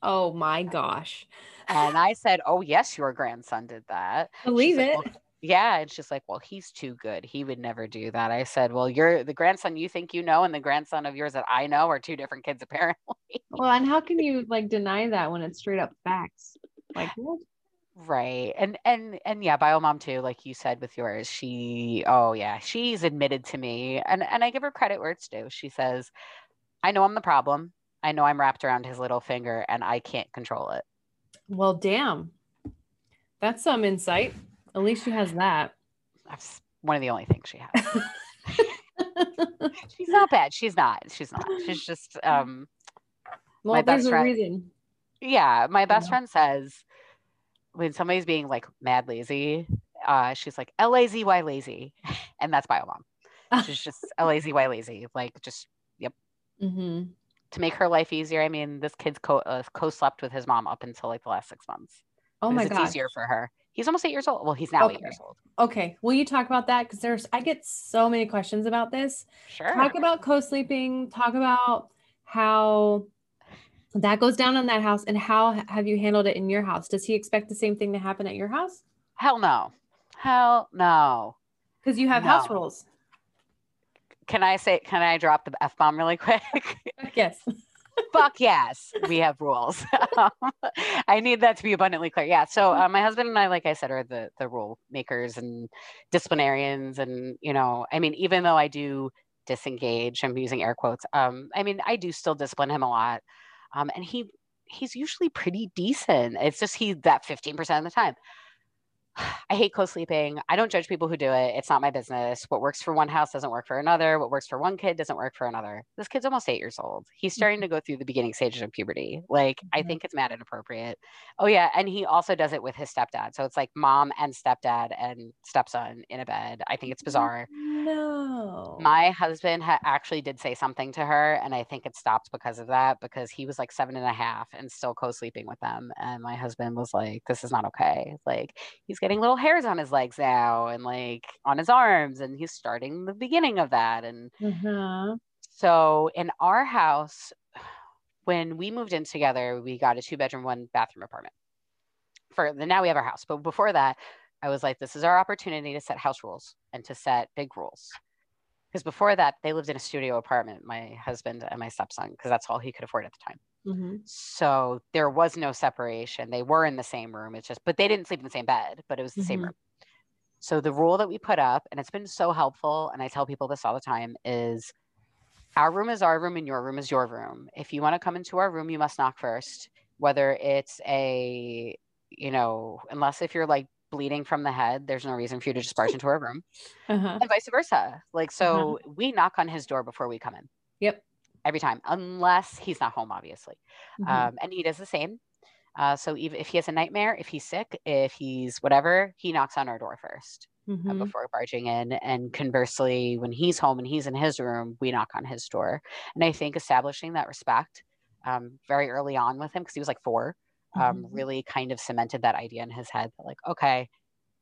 Oh my gosh. And I said, Oh, yes, your grandson did that. Believe She's it. Like, well, yeah it's just like well he's too good he would never do that. I said well you're the grandson you think you know and the grandson of yours that i know are two different kids apparently. Well and how can you like deny that when it's straight up facts? Like what? right and and and yeah bio mom too like you said with yours she oh yeah she's admitted to me and and i give her credit where it's due. She says i know i'm the problem i know i'm wrapped around his little finger and i can't control it. Well damn. That's some insight at least she has that. That's one of the only things she has. she's not bad. She's not. She's not. She's just um well, my best friend. Yeah, my best friend says when somebody's being like mad lazy, uh, she's like L A Z Y lazy, and that's bio mom. She's just L A Z Y lazy, like just yep. Mm-hmm. To make her life easier, I mean, this kid's co uh, co slept with his mom up until like the last six months. Oh my god, it's easier for her. He's almost eight years old. Well, he's now okay. eight years old. Okay. Will you talk about that? Because there's, I get so many questions about this. Sure. Talk about co sleeping. Talk about how that goes down in that house and how have you handled it in your house? Does he expect the same thing to happen at your house? Hell no. Hell no. Because you have no. house rules. Can I say, can I drop the F bomb really quick? yes. Fuck yes, we have rules. I need that to be abundantly clear. Yeah. So uh, my husband and I, like I said, are the the rule makers and disciplinarians, and you know, I mean, even though I do disengage, I'm using air quotes. Um, I mean, I do still discipline him a lot, um, and he he's usually pretty decent. It's just he that 15% of the time. I hate co-sleeping. I don't judge people who do it. It's not my business. What works for one house doesn't work for another. What works for one kid doesn't work for another. This kid's almost eight years old. He's starting to mm-hmm. go through the beginning stages of puberty. Like, mm-hmm. I think it's mad inappropriate. Oh yeah, and he also does it with his stepdad. So it's like mom and stepdad and stepson in a bed. I think it's bizarre. No. My husband ha- actually did say something to her, and I think it stopped because of that because he was like seven and a half and still co-sleeping with them. And my husband was like, "This is not okay." Like he's getting little hairs on his legs now and like on his arms and he's starting the beginning of that and mm-hmm. so in our house when we moved in together we got a two bedroom one bathroom apartment for the now we have our house but before that i was like this is our opportunity to set house rules and to set big rules because before that they lived in a studio apartment my husband and my stepson because that's all he could afford at the time Mm-hmm. So there was no separation. They were in the same room. It's just, but they didn't sleep in the same bed, but it was the mm-hmm. same room. So the rule that we put up, and it's been so helpful, and I tell people this all the time, is our room is our room and your room is your room. If you want to come into our room, you must knock first, whether it's a you know, unless if you're like bleeding from the head, there's no reason for you to just barge into her room, uh-huh. and vice versa. Like, so uh-huh. we knock on his door before we come in. Yep. Every time, unless he's not home, obviously. Mm-hmm. Um, and he does the same. Uh, so even if he has a nightmare, if he's sick, if he's whatever, he knocks on our door 1st uh, mm-hmm. uh, before barging in. And conversely, when he's home and he's in his room, we knock on his door. And I think establishing that respect um, very early on with him, because he was like four, um, mm-hmm. really kind of cemented that idea in his head that like, okay,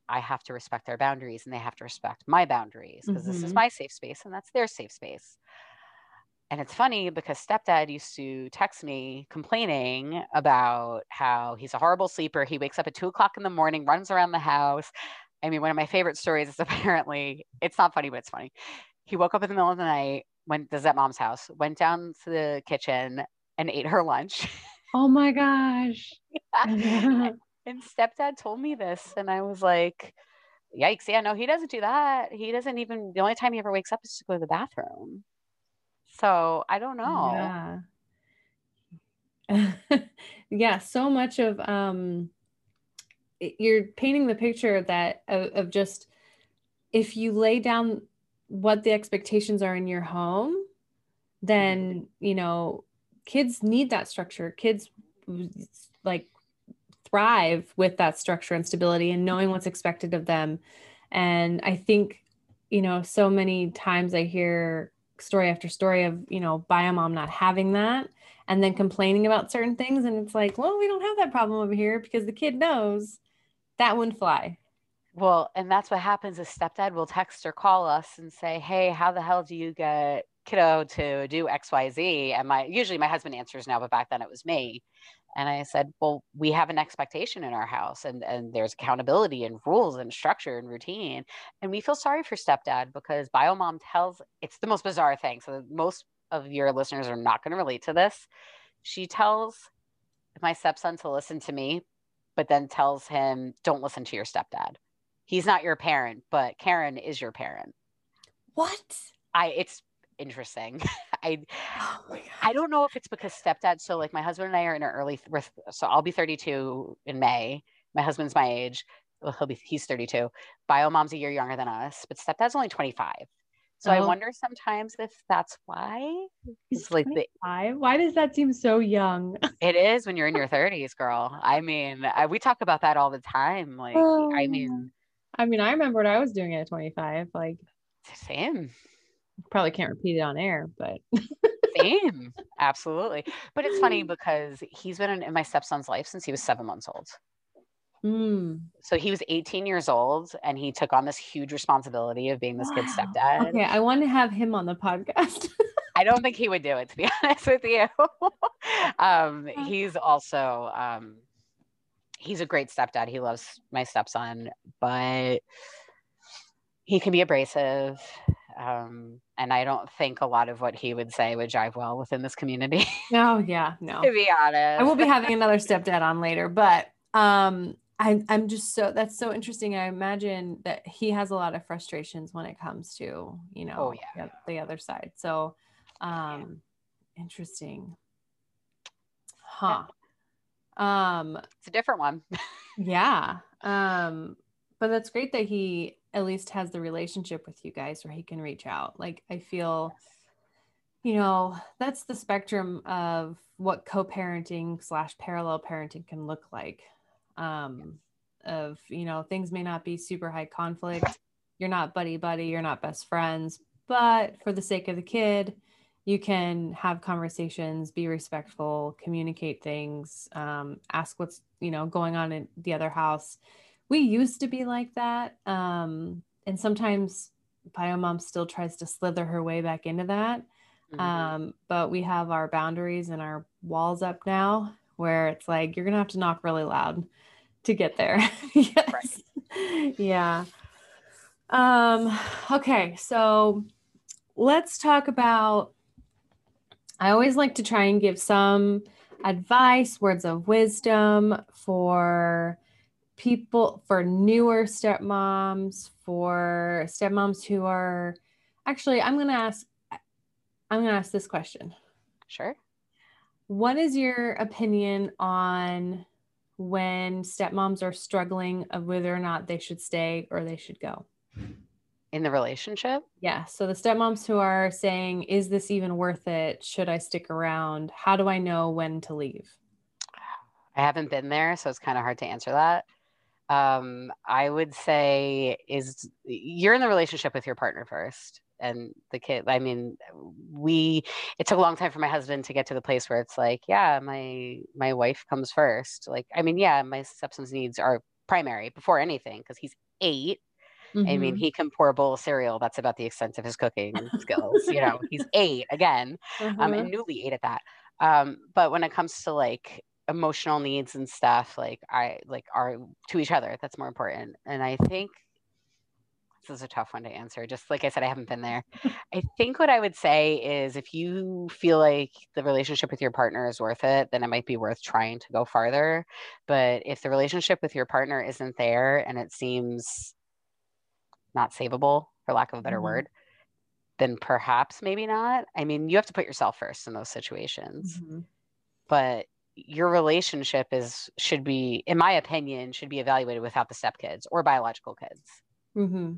I have to respect their boundaries and they have to respect my boundaries because mm-hmm. this is mm-hmm. my safe space and that's their safe space. And it's funny because stepdad used to text me complaining about how he's a horrible sleeper. He wakes up at two o'clock in the morning, runs around the house. I mean, one of my favorite stories is apparently, it's not funny, but it's funny. He woke up in the middle of the night, went to at mom's house, went down to the kitchen and ate her lunch. Oh my gosh. and stepdad told me this, and I was like, yikes. Yeah, no, he doesn't do that. He doesn't even, the only time he ever wakes up is to go to the bathroom. So I don't know. Yeah. yeah, so much of, um, you're painting the picture that of, of just if you lay down what the expectations are in your home, then, mm-hmm. you know, kids need that structure. Kids like thrive with that structure and stability and knowing what's expected of them. And I think, you know, so many times I hear story after story of, you know, bio mom not having that and then complaining about certain things. And it's like, well, we don't have that problem over here because the kid knows that wouldn't fly. Well, and that's what happens is stepdad will text or call us and say, Hey, how the hell do you get kiddo to do xyz and my usually my husband answers now but back then it was me. And i said well we have an expectation in our house and and there's accountability and rules and structure and routine. And we feel sorry for stepdad because bio mom tells it's the most bizarre thing so most of your listeners are not going to relate to this. She tells my stepson to listen to me but then tells him don't listen to your stepdad. He's not your parent but karen is your parent. What? I it's interesting. I oh I don't know if it's because stepdad. So like my husband and I are in our early. So I'll be 32 in May. My husband's my age. Well, he'll be he's 32. Bio mom's a year younger than us, but stepdad's only 25. So oh. I wonder sometimes if that's why. He's like the, Why does that seem so young? it is when you're in your 30s, girl. I mean, I, we talk about that all the time. Like, oh. I mean, I mean, I remember what I was doing at 25. Like, same probably can't repeat it on air, but same, absolutely. But it's funny because he's been in, in my stepson's life since he was seven months old. Mm. So he was 18 years old and he took on this huge responsibility of being this wow. kid's stepdad. Okay, I want to have him on the podcast. I don't think he would do it, to be honest with you. um, he's also um, he's a great stepdad. He loves my stepson, but he can be abrasive. Um, and I don't think a lot of what he would say would jive well within this community. Oh yeah, no. to be honest, I will be having another stepdad on later, but um, I, I'm just so that's so interesting. I imagine that he has a lot of frustrations when it comes to you know oh, yeah. the other side. So, um, yeah. interesting, huh? Yeah. Um, it's a different one. yeah. Um, but that's great that he at least has the relationship with you guys where he can reach out. Like I feel, you know, that's the spectrum of what co-parenting slash parallel parenting can look like. Um, of you know, things may not be super high conflict. You're not buddy buddy. You're not best friends, but for the sake of the kid, you can have conversations, be respectful, communicate things, um, ask what's you know going on in the other house we used to be like that. Um, and sometimes bio mom still tries to slither her way back into that. Mm-hmm. Um, but we have our boundaries and our walls up now where it's like you're gonna have to knock really loud to get there. yes. Yeah. Um, okay, so let's talk about I always like to try and give some advice, words of wisdom for people for newer stepmoms, for stepmoms who are actually, I'm going to ask, I'm going to ask this question. Sure. What is your opinion on when stepmoms are struggling of whether or not they should stay or they should go? In the relationship? Yeah. So the stepmoms who are saying, is this even worth it? Should I stick around? How do I know when to leave? I haven't been there, so it's kind of hard to answer that. Um, I would say is you're in the relationship with your partner first and the kid i mean we it took a long time for my husband to get to the place where it's like yeah my my wife comes first like i mean yeah my stepson's needs are primary before anything because he's 8 mm-hmm. i mean mm-hmm. he can pour a bowl of cereal that's about the extent of his cooking skills you know he's eight again um, and mm-hmm. newly eight at that um, but when it comes to like emotional needs and stuff like i like are to each other that's more important and i think this is a tough one to answer. Just like I said, I haven't been there. I think what I would say is if you feel like the relationship with your partner is worth it, then it might be worth trying to go farther. But if the relationship with your partner isn't there and it seems not savable, for lack of a better mm-hmm. word, then perhaps maybe not. I mean, you have to put yourself first in those situations. Mm-hmm. But your relationship is should be in my opinion should be evaluated without the stepkids or biological kids mm-hmm.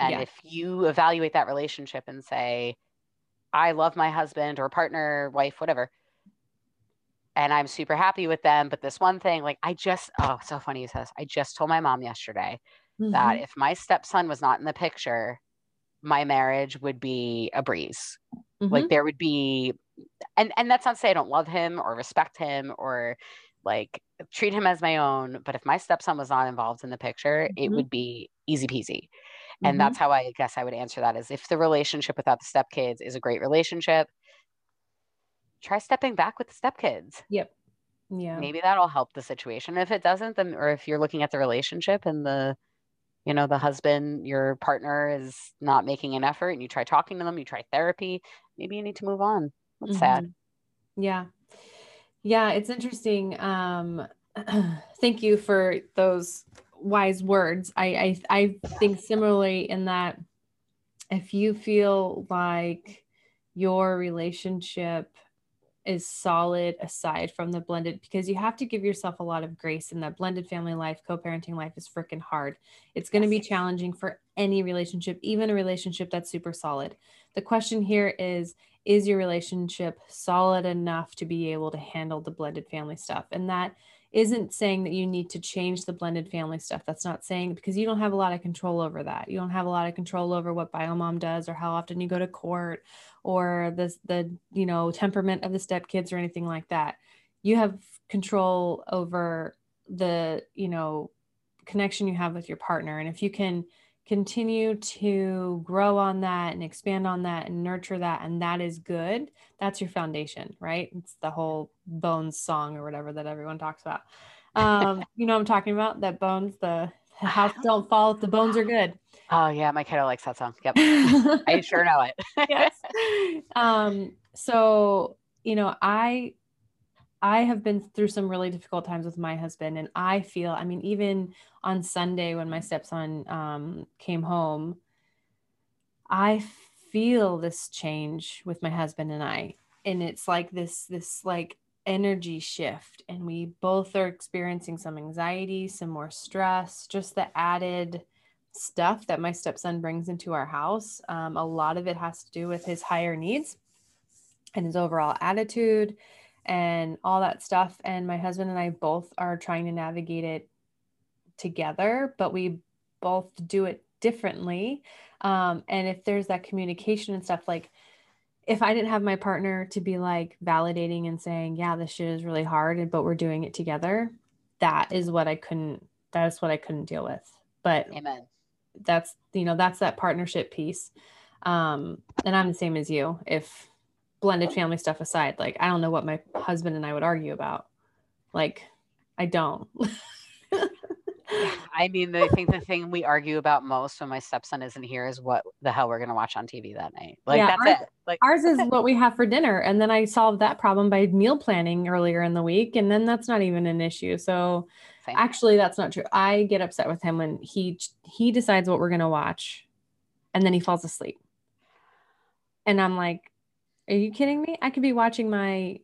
And yeah. if you evaluate that relationship and say, I love my husband or partner, wife, whatever, and I'm super happy with them, but this one thing, like I just, oh, so funny you says, I just told my mom yesterday mm-hmm. that if my stepson was not in the picture, my marriage would be a breeze. Mm-hmm. Like there would be, and and that's not to say I don't love him or respect him or like treat him as my own, but if my stepson was not involved in the picture, mm-hmm. it would be easy peasy. And mm-hmm. that's how i guess i would answer that is if the relationship without the stepkids is a great relationship try stepping back with the stepkids. Yep. Yeah. Maybe that'll help the situation. If it doesn't then or if you're looking at the relationship and the you know the husband your partner is not making an effort and you try talking to them you try therapy maybe you need to move on mm-hmm. sad. Yeah. Yeah it's interesting um thank you for those wise words. I, I I think similarly in that if you feel like your relationship is solid aside from the blended because you have to give yourself a lot of grace in that blended family life co-parenting life is freaking hard. It's going to be challenging for any relationship even a relationship that's super solid. The question here is is your relationship solid enough to be able to handle the blended family stuff and that isn't saying that you need to change the blended family stuff. That's not saying because you don't have a lot of control over that. You don't have a lot of control over what biomom does or how often you go to court or the the you know temperament of the stepkids or anything like that. You have control over the you know connection you have with your partner and if you can continue to grow on that and expand on that and nurture that and that is good that's your foundation right? It's the whole bones song or whatever that everyone talks about. Um you know i'm talking about? That bones the house don't fall if the bones are good. Oh yeah my kiddo likes that song. Yep. I sure know it. Yes. Um so you know i I have been through some really difficult times with my husband, and I feel, I mean, even on Sunday when my stepson um, came home, I feel this change with my husband and I, and it's like this, this like energy shift, and we both are experiencing some anxiety, some more stress, just the added stuff that my stepson brings into our house. Um, a lot of it has to do with his higher needs and his overall attitude and all that stuff. And my husband and I both are trying to navigate it together, but we both do it differently. Um, and if there's that communication and stuff, like if I didn't have my partner to be like validating and saying, yeah, this shit is really hard, but we're doing it together, that is what I couldn't, that's what I couldn't deal with. But amen. That's, you know, that's that partnership piece. Um, and I'm the same as you. If blended family stuff aside, like I don't know what my husband and I would argue about. Like I don't. I mean, I think the thing we argue about most when my stepson isn't here is what the hell we're going to watch on TV that night. Like yeah, that's ours, it. Like ours is what we have for dinner, and then I solved that problem by meal planning earlier in the week, and then that's not even an issue. So Same. actually, that's not true. I get upset with him when he he decides what we're going to watch, and then he falls asleep, and I'm like, are you kidding me? I could be watching my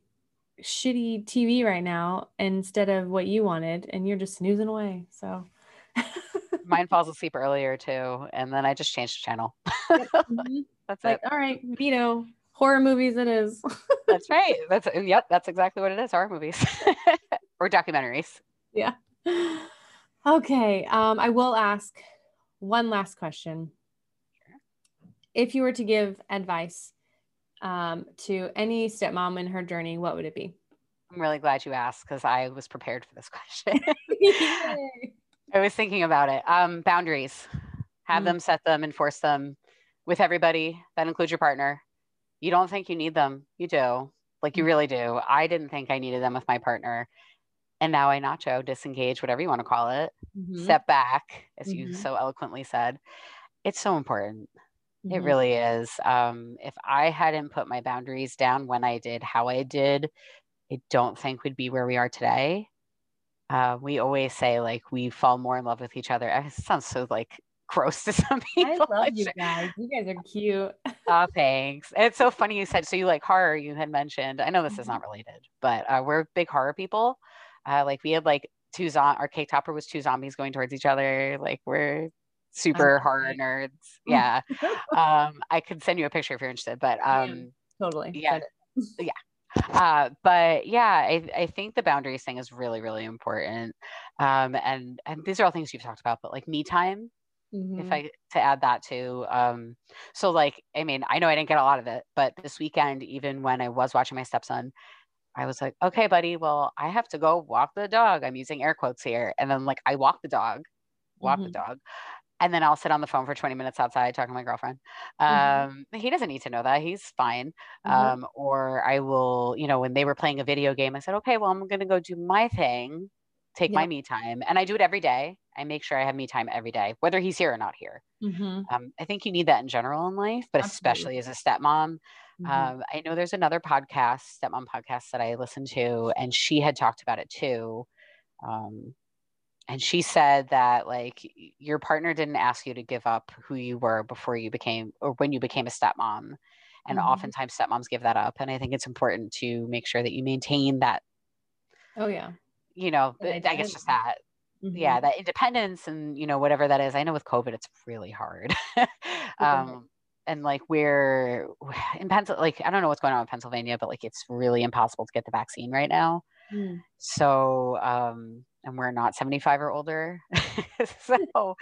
shitty TV right now instead of what you wanted, and you're just snoozing away. So mine falls asleep earlier too, and then I just change the channel. mm-hmm. That's like, it. All right, Vito, horror movies it is. that's right. That's yep. That's exactly what it is. Horror movies or documentaries. Yeah. Okay. Um, I will ask one last question. If you were to give advice um, to any stepmom in her journey, what would it be? I'm really glad you asked because I was prepared for this question. I was thinking about it. Um, boundaries, have mm-hmm. them, set them, enforce them with everybody. That includes your partner. You don't think you need them, you do. Like you mm. really do. I didn't think I needed them with my partner. And now I nacho, disengage, whatever you want to call it, mm-hmm. step back, as mm-hmm. you so eloquently said. It's so important. It mm-hmm. really is. Um, if I hadn't put my boundaries down when I did, how I did, I don't think we'd be where we are today. Uh, we always say like we fall more in love with each other. It sounds so like gross to some people. I love you guys. You guys are cute. oh, thanks. It's so funny you said so. You like horror? You had mentioned. I know this mm-hmm. is not related, but uh, we're big horror people. Uh, like we had like two zom. Our cake topper was two zombies going towards each other. Like we're super horror nerds. Yeah. um, I could send you a picture if you're interested, but um, totally. Yeah. yeah. Uh, but yeah, I, I think the boundaries thing is really, really important. Um, and, and these are all things you've talked about, but like me time, mm-hmm. if I to add that too. Um, so like, I mean, I know I didn't get a lot of it, but this weekend, even when I was watching my stepson, I was like, okay, buddy, well, I have to go walk the dog. I'm using air quotes here. And then like I walk the dog, walk mm-hmm. the dog and then I'll sit on the phone for 20 minutes outside talking to my girlfriend. Mm-hmm. Um, he doesn't need to know that. He's fine. Mm-hmm. Um, or I will, you know, when they were playing a video game, I said, okay, well, I'm going to go do my thing, take my me time. And I do it every day. I make sure I have me time every day, whether he's here or not here. Mm-hmm. Um, I think you need that in general in life, but Absolutely. especially as a stepmom. Mm-hmm. Um, I know there's another podcast, stepmom podcast that I listen to, and she had talked about it too. And she said that like your partner didn't ask you to give up who you were before you became or when you became a stepmom and mm-hmm. oftentimes stepmoms give that up and i think it's important to make sure that you maintain that oh yeah you know i guess just that mm-hmm. yeah that independence and you know whatever that is i know with covid it's really hard um and like we're in Pennsylvania, like I don't know what's going on in Pennsylvania, but like it's really impossible to get the vaccine right now. Mm. So um, and we're not 75 or older. so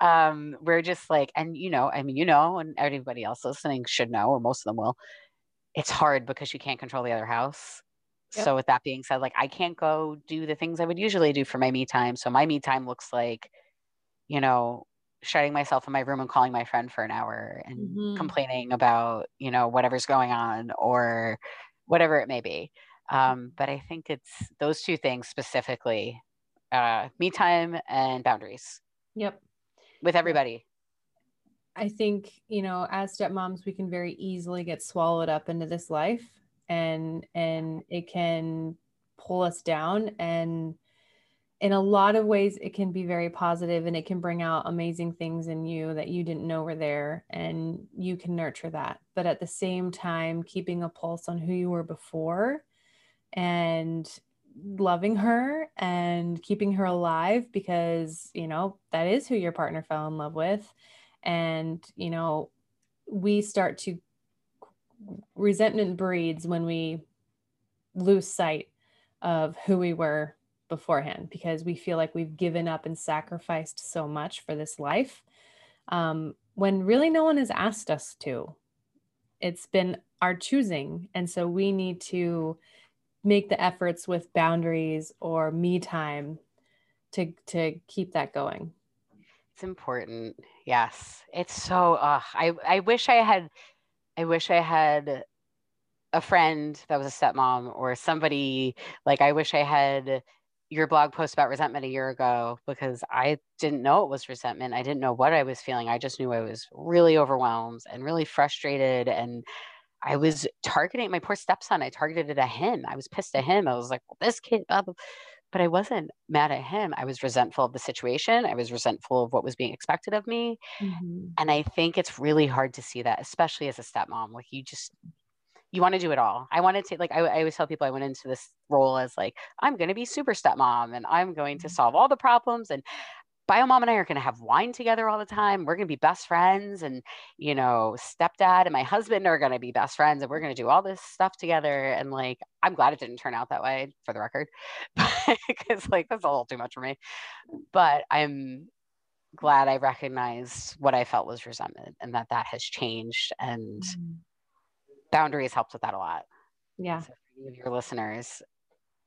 um, we're just like, and you know, I mean, you know, and everybody else listening should know, or most of them will. It's hard because you can't control the other house. Yep. So with that being said, like I can't go do the things I would usually do for my me time. So my me time looks like, you know, shutting myself in my room and calling my friend for an hour and mm-hmm. complaining about, you know, whatever's going on or whatever it may be. Um, but I think it's those two things specifically uh, me time and boundaries. Yep. With everybody. I think, you know, as stepmoms, we can very easily get swallowed up into this life and and it can pull us down and in a lot of ways it can be very positive and it can bring out amazing things in you that you didn't know were there and you can nurture that but at the same time keeping a pulse on who you were before and loving her and keeping her alive because, you know, that is who your partner fell in love with. And, you know, we start to resentment breeds when we lose sight of who we were beforehand because we feel like we've given up and sacrificed so much for this life um, when really no one has asked us to. It's been our choosing. And so we need to make the efforts with boundaries or me time to to keep that going it's important yes it's so uh, i i wish i had i wish i had a friend that was a stepmom or somebody like i wish i had your blog post about resentment a year ago because I didn't know it was resentment. I didn't know what I was feeling. I just knew I was really overwhelmed and really frustrated and I was targeting my poor stepson. I targeted it at him. I was pissed at him. I was like, well, this kid, blah, blah. but I wasn't mad at him. I was resentful of the situation. I was resentful of what was being expected of me. Mm-hmm. And I think it's really hard to see that, especially as a stepmom. Like you just, you want to do it all. I wanted to like I, I always tell people I went into this role as like I'm going to be super stepmom and I'm going to Mm-hmm. solve all the problems and bio mom and I are going to have wine together all the time. We're going to be best friends and you know stepdad and my husband are going to be best friends and we're going to do all this stuff together and like I'm glad it didn't turn out that way for the record because like that's a little too much for me. But I'm glad I recognized what I felt was resentment and that that has changed and mm. boundaries helped with that a lot. Yeah. So for any of your listeners,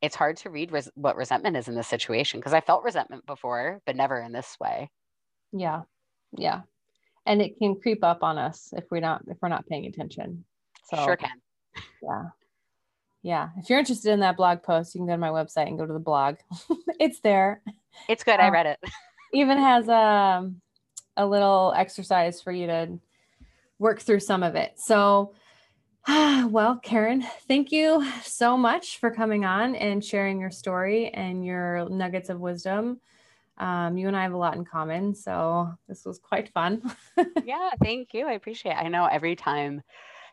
it's hard to read res- what resentment is in this situation because I felt resentment before, but never in this way. Yeah. Yeah. And it can creep up on us if we're not if we're not paying attention. So Sure can. yeah. Yeah. If you're interested in that blog post, you can go to my website and go to the blog. it's there. It's good. I Um, read it. Even has um, a little exercise for you to work through some of it. So well, Karen, thank you so much for coming on and sharing your story and your nuggets of wisdom. Um, you and I have a lot in common, so this was quite fun. yeah, thank you. I appreciate it. I know every time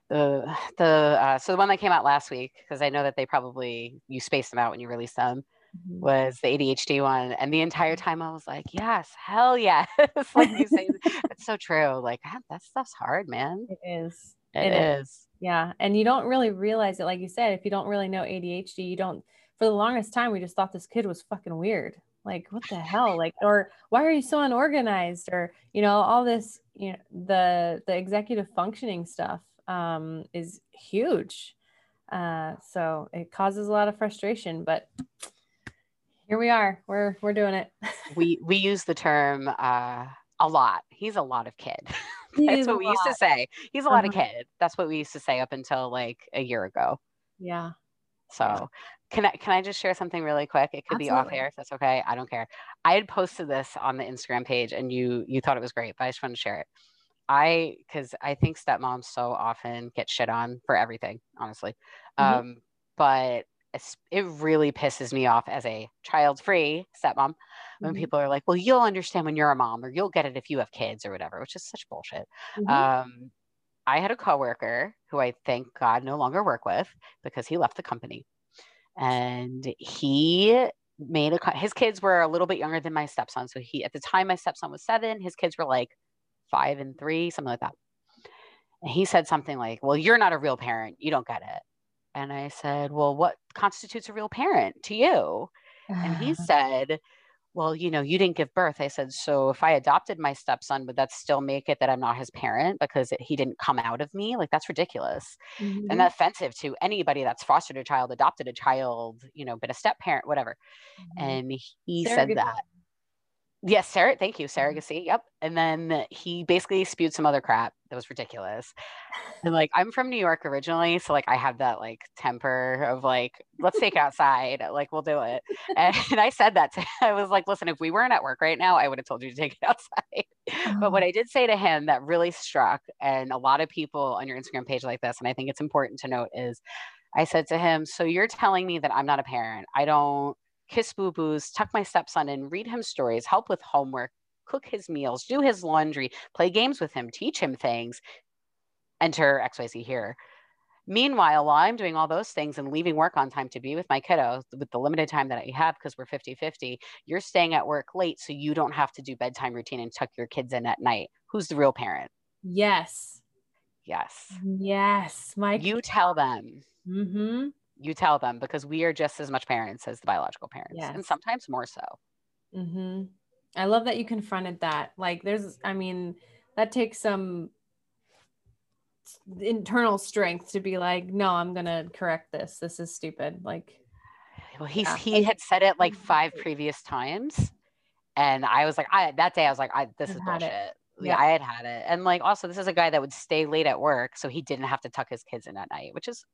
the the uh, so the one that came out last week because I know that they probably you spaced them out when you released them was the ADHD one, and the entire time I was like, yes, hell yes, like you say, it's so true. Like that, that stuff's hard, man. It is. It, It is. Yeah. And you don't really realize it. Like you said, if you don't really know ADHD, you don't, for the longest time, we just thought this kid was fucking weird. Like, what the hell? Like, or why are you so unorganized? Or, you know, all this, you know, the, the executive functioning stuff um, is huge. Uh, so it causes a lot of frustration, but here we are. We're, we're doing it. we we use the term uh, a lot. He's a lot of kid. That's what we used to say. He's a lot of Uh-huh. kid. That's what we used to say up until like a year ago. Yeah. So can I can I just share something really quick? It could be off air if that's okay. I don't care. I had posted this on the Instagram page and you you thought it was great, but I just wanted to share it. I because I think stepmoms so often get shit on for everything, honestly. Mhm. Um, but it really pisses me off as a child-free stepmom when Mhm. people are like, "Well, you'll understand when you're a mom, or you'll get it if you have kids, or whatever," which is such bullshit. Mhm. Um, I had a coworker who I thank God no longer work with because he left the company, and he made a his kids were a little bit younger than my stepson. So he at the time my stepson was seven, his kids were like five and three, something like that. And he said something like, "Well, you're not a real parent. You don't get it." And I said, "Well, what constitutes a real parent to you?" And he said, Well, you know, you didn't give birth. I said, So if I adopted my stepson, would that still make it that I'm not his parent because it, he didn't come out of me? Like, that's ridiculous Mhm. and offensive to anybody that's fostered a child, adopted a child, you know, been a step parent, whatever. Mhm. And he Surrogacy. said that. Yes, Sarah, thank you. Mm-hmm. Surrogacy. Yep. And then he basically spewed some other crap that was ridiculous. And like, I'm from New York originally. So like, I have that like temper of like, let's take it outside. Like, we'll do it. And, I said that to him. I was like, listen, if we weren't at work right now, I would have told you to take it outside. But what uh-huh. I did say to him that really struck, and a lot of people on your Instagram page like this, and I think it's important to note is I said to him, So you're telling me that I'm not a parent. I don't kiss boo boos, tuck my stepson in, read him stories, help with homework, cook his meals, do his laundry, play games with him, teach him things. Enter XYZ here. Meanwhile, while I'm doing all those things and leaving work on time to be with my kiddo with the limited time that I have because we're 50 50, you're staying at work late so you don't have to do bedtime routine and tuck your kids in at night. Who's the real parent? Yes. Yes. Yes. Mike. You tell them. Mm-hmm. You tell them because we are just as much parents as the biological parents and sometimes more so. Mm-hmm. I love that you confronted that. Like, there's, I mean, that takes some internal strength to be like, no, I'm gonna correct this. This is stupid. Like, Well, he Yeah. he had said it like Mhm. five previous times, and I was like, I that day I was like, I this is had it. bullshit. Yeah. Yeah, I had had it, and like also this is a guy that would stay late at work, so he didn't have to tuck his kids in at night, which is,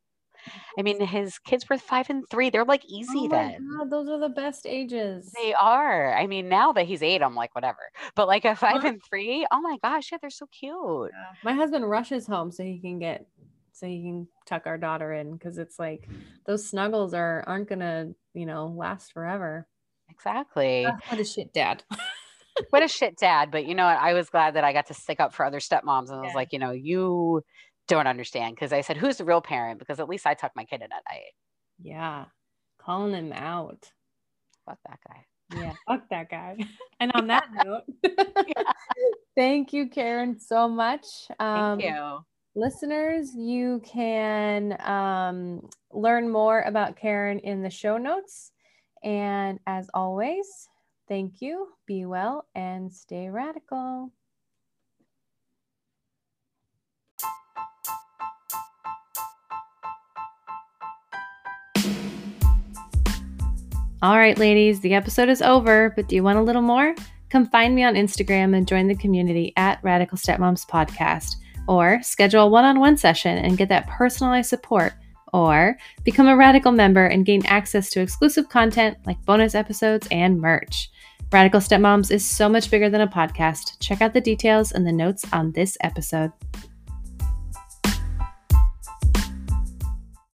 I mean, his kids were five and three. They're like easy oh then. god, those are the best ages. They are. I mean, now that he's eight, I'm like whatever. But like a 5 Uh-huh. and three, oh my gosh, yeah, they're so cute. Yeah. My husband rushes home so he can get so he can tuck our daughter in because it's like those snuggles are aren't gonna you know last forever. Exactly. Ah, what a shit dad. what a shit dad but you know what i was glad that i got to stick up for other stepmoms and i was Yeah. like you know you don't understand because I said, Who's the real parent? Because at least I tuck my kid in at night. Yeah. Calling him out. Fuck that guy. Yeah, fuck that guy. And on that note, thank you, Karen, so much. Um, thank you. Listeners, you can um, learn more about Karen in the show notes. And as always, thank you, be well, and stay radical. All right, ladies, the episode is over, but do you want a little more? Come find me on Instagram and join the community at Radical Stepmoms Podcast, or schedule a one on one session and get that personalized support, or become a Radical member and gain access to exclusive content like bonus episodes and merch. Radical Stepmoms is so much bigger than a podcast. Check out the details in the notes on this episode.